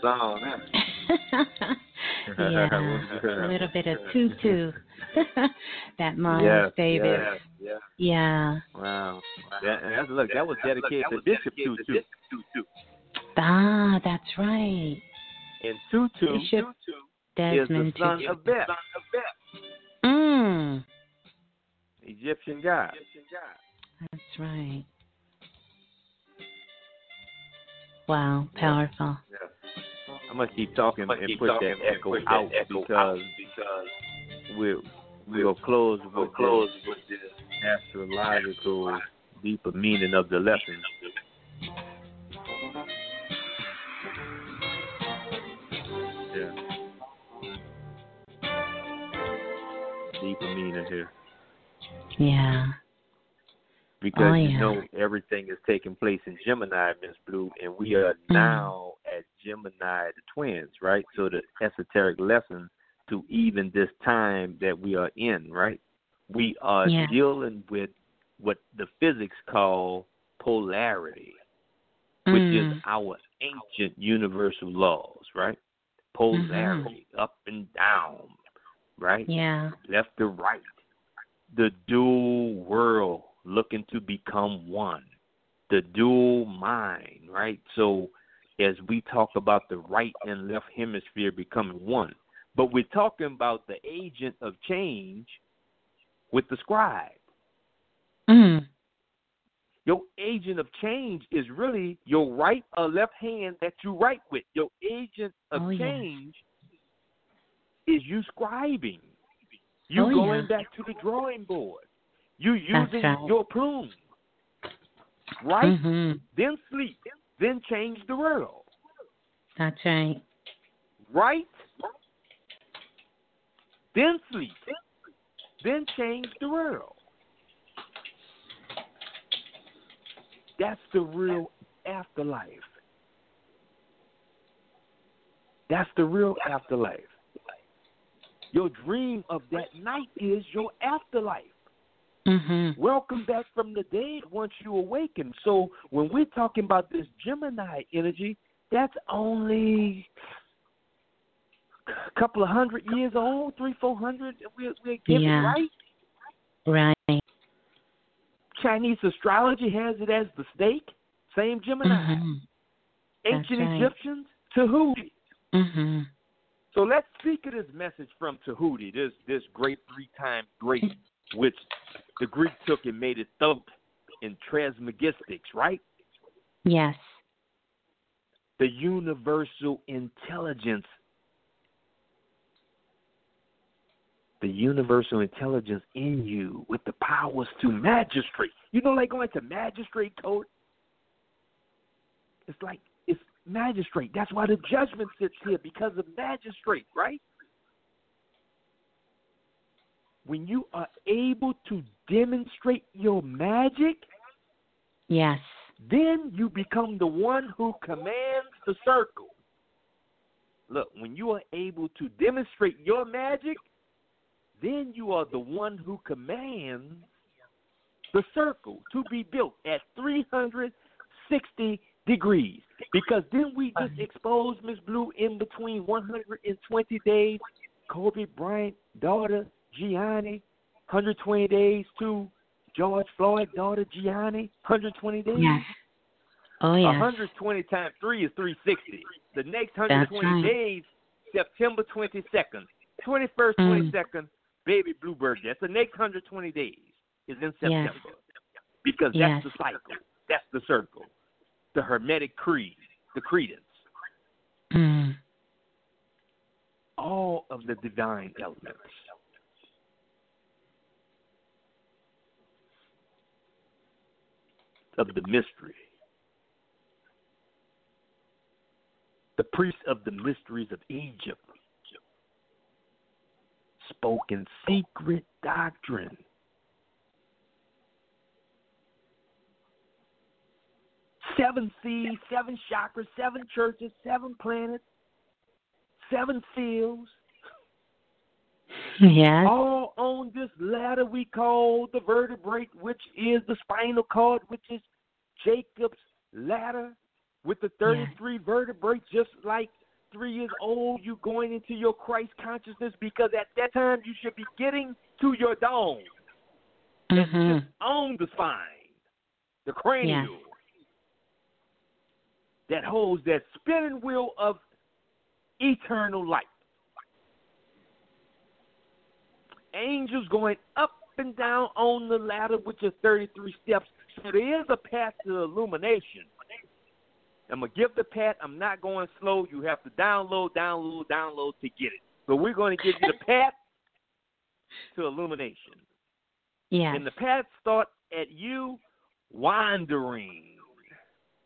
Song. Yeah, a little bit of tutu. that Miles yes, Davis. Yes, yes. Yeah. Wow. That, that's, look, that was dedicated to Bishop Tutu. Ah, that's right. And Tutu Bishop is Desmond the son Tutu. of Beth, Mm, Egyptian god. that's right. Wow, powerful. I'm gonna keep talking and push that echo out because we'll we'll close with close with the astrological deeper meaning of the lesson. Yeah. Deeper meaning here. Yeah. Because Oh, you know everything is taking place in Gemini, Miss Blue, and we are Mm. now at Gemini, the twins, right? So the esoteric lesson to even this time that we are in, right? We are Yeah. dealing with what the physics call polarity, which is Mm. our ancient universal laws, right? Polarity, up and down, right? Yeah. left to right. The dual world looking to become one. The dual mind, right? So as we talk about the right and left hemisphere becoming one, but we're talking about the agent of change with the scribe. Mm. Your agent of change is really your right or left hand that you write with. Your agent of Oh, change is you scribing. You Oh, going yeah. back to the drawing board. You using right. your plume. Right? Mhm. Then sleep. Then change the world. That's right. Right? Then sleep. Then change the world. That's the real afterlife. That's the real afterlife. Your dream of that night is your afterlife. Mhm. Welcome back from the dead once you awaken. So when we're talking about this Gemini energy, that's only a couple of hundred years old, three, four hundred. We're, we're getting Yeah. right. Right. Chinese astrology has it as the stake. Same Gemini. Mhm. Ancient right. Egyptians, Tahuti. Mhm. So let's speak of this message from Tahuti, this this great three time great, which the Greek took and made it thump in transmagistics, right? Yes. The universal intelligence. The universal intelligence in you with the powers to magistrate. You know, like going to magistrate court. It's like it's magistrate. That's why the judgment sits here because of magistrate, right? When you are able to demonstrate your magic, Yes. then you become the one who commands the circle. Look, when you are able to demonstrate your magic, then you are the one who commands the circle to be built at 360 degrees. Because then we just expose Miss Blue in between 120 days, Kobe Bryant, daughter Gianni, 120 days to George Floyd, daughter Gianni, 120 days. Yes. Oh yes. 120 times 3 is 360. The next 120 right. days, September 22nd, 21st, Mm. 22nd, baby bluebird. That's the next 120 days is in Yes. September. Because Yes. that's the cycle. That's the circle. The Hermetic Creed, the credence. Mm. All of the divine elements. Of the mystery. the priest of the mysteries of Egypt spoke in secret doctrine. Seven seas, seven chakras, seven churches, seven planets, seven seals, Yes. all on this ladder we call the vertebrae, which is the spinal cord, which is Jacob's ladder, with the 33 vertebrae, just like three years old, you going into your Christ consciousness because at that time you should be getting to your dome. Mhm. on the spine, the cranial, that holds that spinning wheel of eternal light. Angels going up and down on the ladder with your 33 steps. So there is a path to illumination. I'm going to give the path. I'm not going slow. You have to download, download, download to get it. But we're going to give you the path to illumination. Yes. And the path starts at you wandering.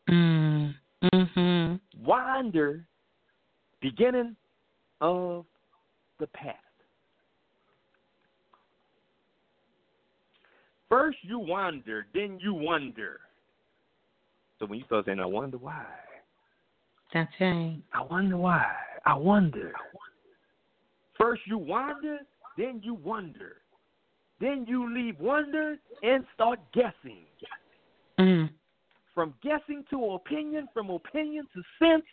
Mm. Mhm. Wander, beginning of the path. First you wonder, then you wonder. So when you start saying, I wonder why, That's right. I wonder why, I wonder. First you wonder, then you wonder. Then you leave wonder and start guessing. Mm. From guessing to opinion, from opinion to sense,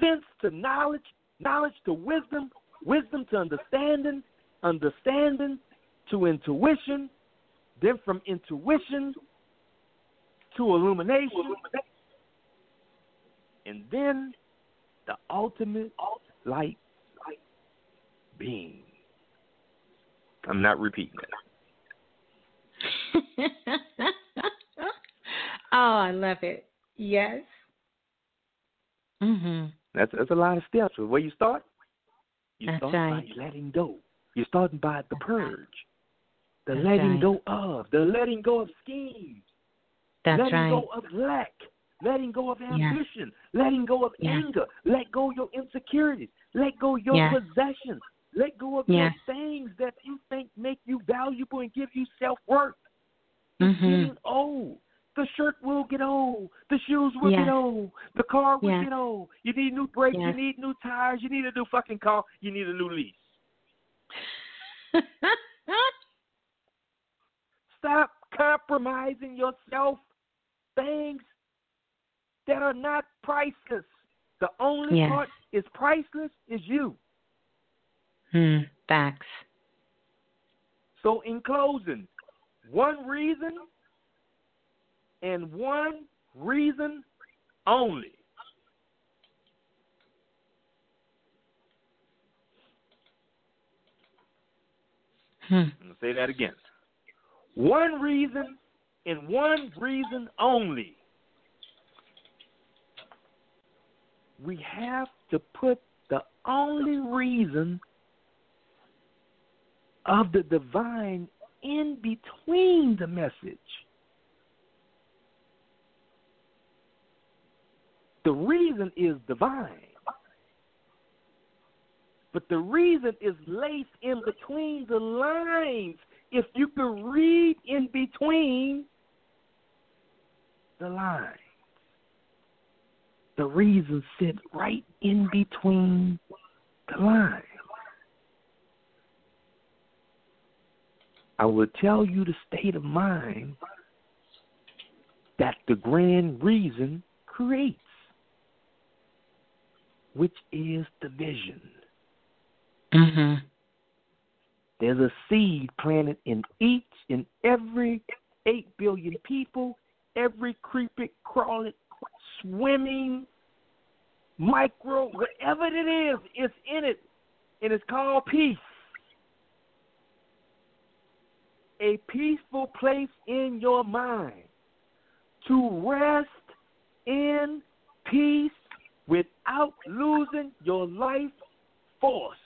sense to knowledge, knowledge to wisdom, wisdom to understanding, understanding to intuition, then from intuition to illumination, and then the ultimate light being. I'm not repeating that. oh, I love it. Yes. Mhm. That's that's a lot of steps. Where you start? You That's start right. by letting go. You're starting by the purge. The That's letting right. go of, the letting go of schemes, That's letting right. go of lack, letting go of ambition, letting go of Yeah. anger, let go of your insecurities, let go of your Yeah. possessions, let go of Yeah. your things that you think make you valuable and give you self worth. Mhm. Getting old. The shirt will get old. The shoes will Yes. get old. The car will Yes. get old. You need new brakes. You need new tires. You need a new fucking car. You need a new lease. Stop compromising yourself. Things that are not priceless. The only Yes. part is priceless is you. Hmm. Facts. So, in closing, one reason and one reason only. Hmm. I'm going to say that again. One reason and one reason only. We have to put the only reason of the divine in between the message. The reason is divine. But the reason is laced in between the lines. If you could read in between the lines, the reason sits right in between the lines. I will tell you the state of mind that the grand reason creates, which is the vision. Mm-hmm. There's a seed planted in each and every 8 billion people, every creeping, crawling, swimming, micro, whatever it is, it's in it. And it's called peace. A peaceful place in your mind to rest in peace without losing your life force.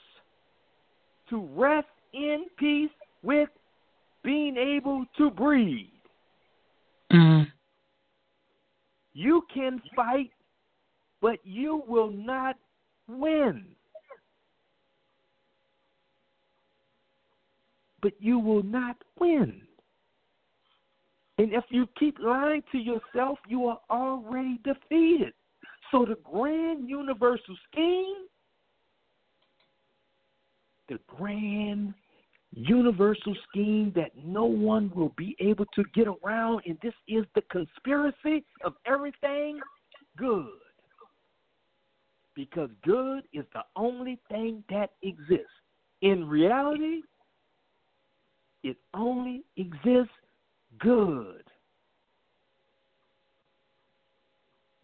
To rest in peace with being able to breathe. Mm. You can fight, but you will not win. But you will not win. And if you keep lying to yourself, you are already defeated. So the grand universal scheme, the grand universal scheme that no one will be able to get around, and this is the conspiracy of everything good. because good is the only thing that exists. In reality, it only exists good.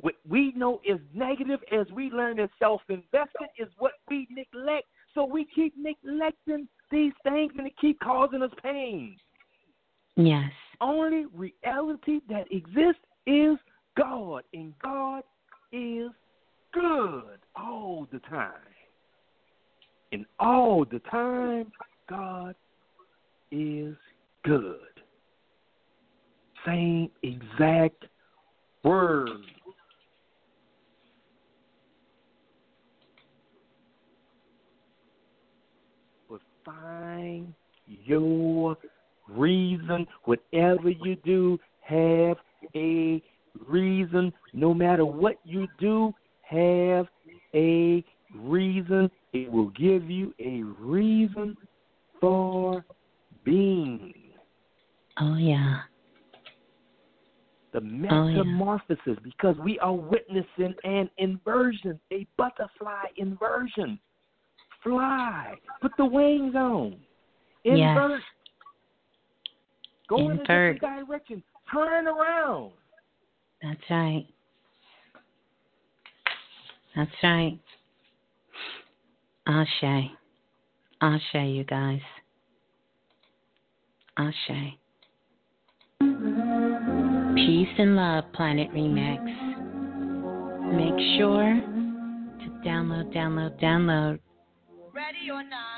What we know is negative as we learn that self investment is what we neglect. So we keep neglecting these things and it keep causing us pain. Yes. Only reality that exists is God, and God is good all the time. And all the time, God is good. Same exact word. But find your reason. Whatever you do, have a reason. No matter what you do, have a reason. It will give you a reason for being. Oh, yeah. The oh, metamorphosis, oh, yeah. because we are witnessing an inversion, a butterfly inversion. Fly. Put the wings on. Invert. Yes. Go Invert. in a different direction. Turn around. That's right. That's right. Ashe. Ashe, you guys. Ashe. Peace and love, Planet Remix. Make sure to download, download, download.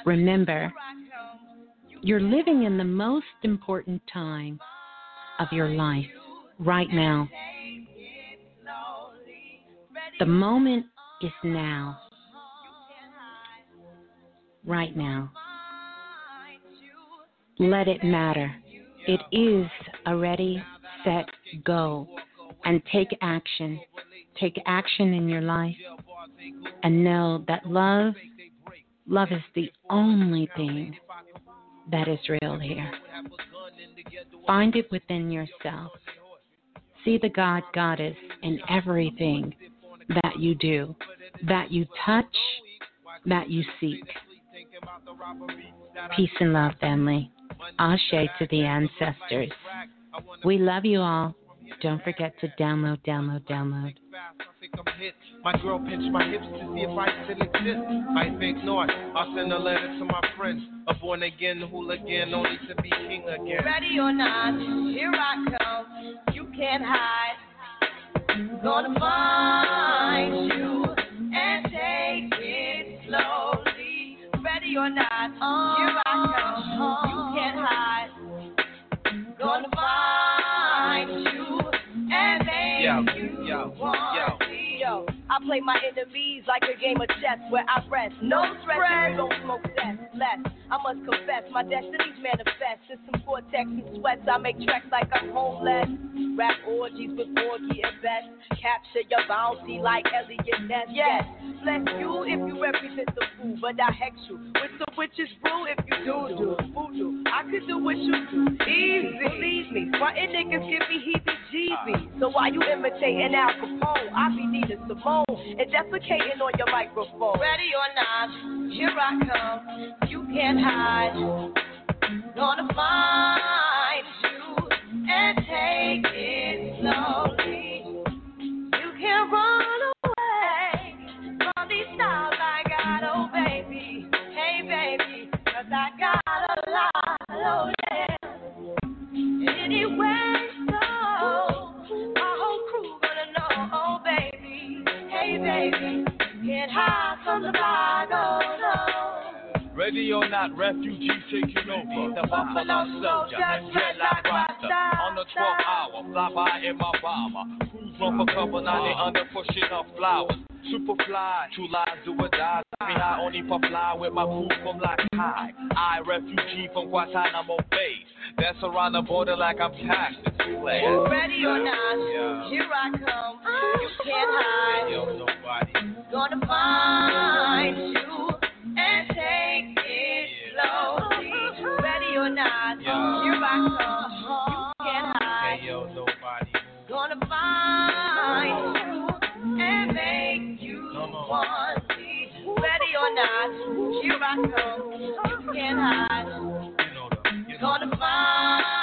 Remember, you're living in the most important time of your life right now. The moment is now. Right now. Let it matter. It is a ready, set, go. And take action. Take action in your life. And know that love, love is the only thing that is real here. Find it within yourself. See the God Goddess in everything that you do, that you touch, that you seek. Peace and love, family. Ashe to the ancestors. We love you all. Don't forget to download, download, download. My girl pinched my hips to see if I still exist. I think not. I'll send a letter to my friends. A born again hooligan, only to be king again. Ready or not, here I come. You can't hide. Gonna find you and take it slowly. Ready or not, here I come. You can't hide. You I play my enemies like a game of chess where I rest. No stress, don't smoke that. Less, I must confess, my destinies manifest. In some cortex and sweats, I make tracks like I'm homeless. Rap orgies with orgy and Best. Capture your bounty like Elliot Ness. Yes, bless you if you represent the fool, but I hex you with the witch's brew if you do do voodoo. I could do what you do, easy. Believe me, frontin' niggas give me heebie-jeebies. So why you imitating Al Capone? I be Nina Simone and defecating on your microphone. Ready or not, here I come. You can't hide. Gonna find you and take it slowly. You can't run away from these styles I got, oh baby. Hey baby, I got a lot, oh yeah. Anyway, baby, can't hide from the oh no. Ready or not, refugee taking over. The Buffalo Soldier and dreadlock roster. On the 12th hour, fly by in my bomber. Cruise run for cover, now they under pushing up flowers. Super fly, true lies do or die. Me high only for fly with my crew from like high. I refugee from Guantanamo Bay. That's around the border like I'm Clay. Ready or not, here I come. You can't hide. Yo. Gonna find you Not, here I come. You can't hide. Hey, yo, nobody. Gonna find you and make you one. Ready or not, here I come. You can't hide. You're gonna find.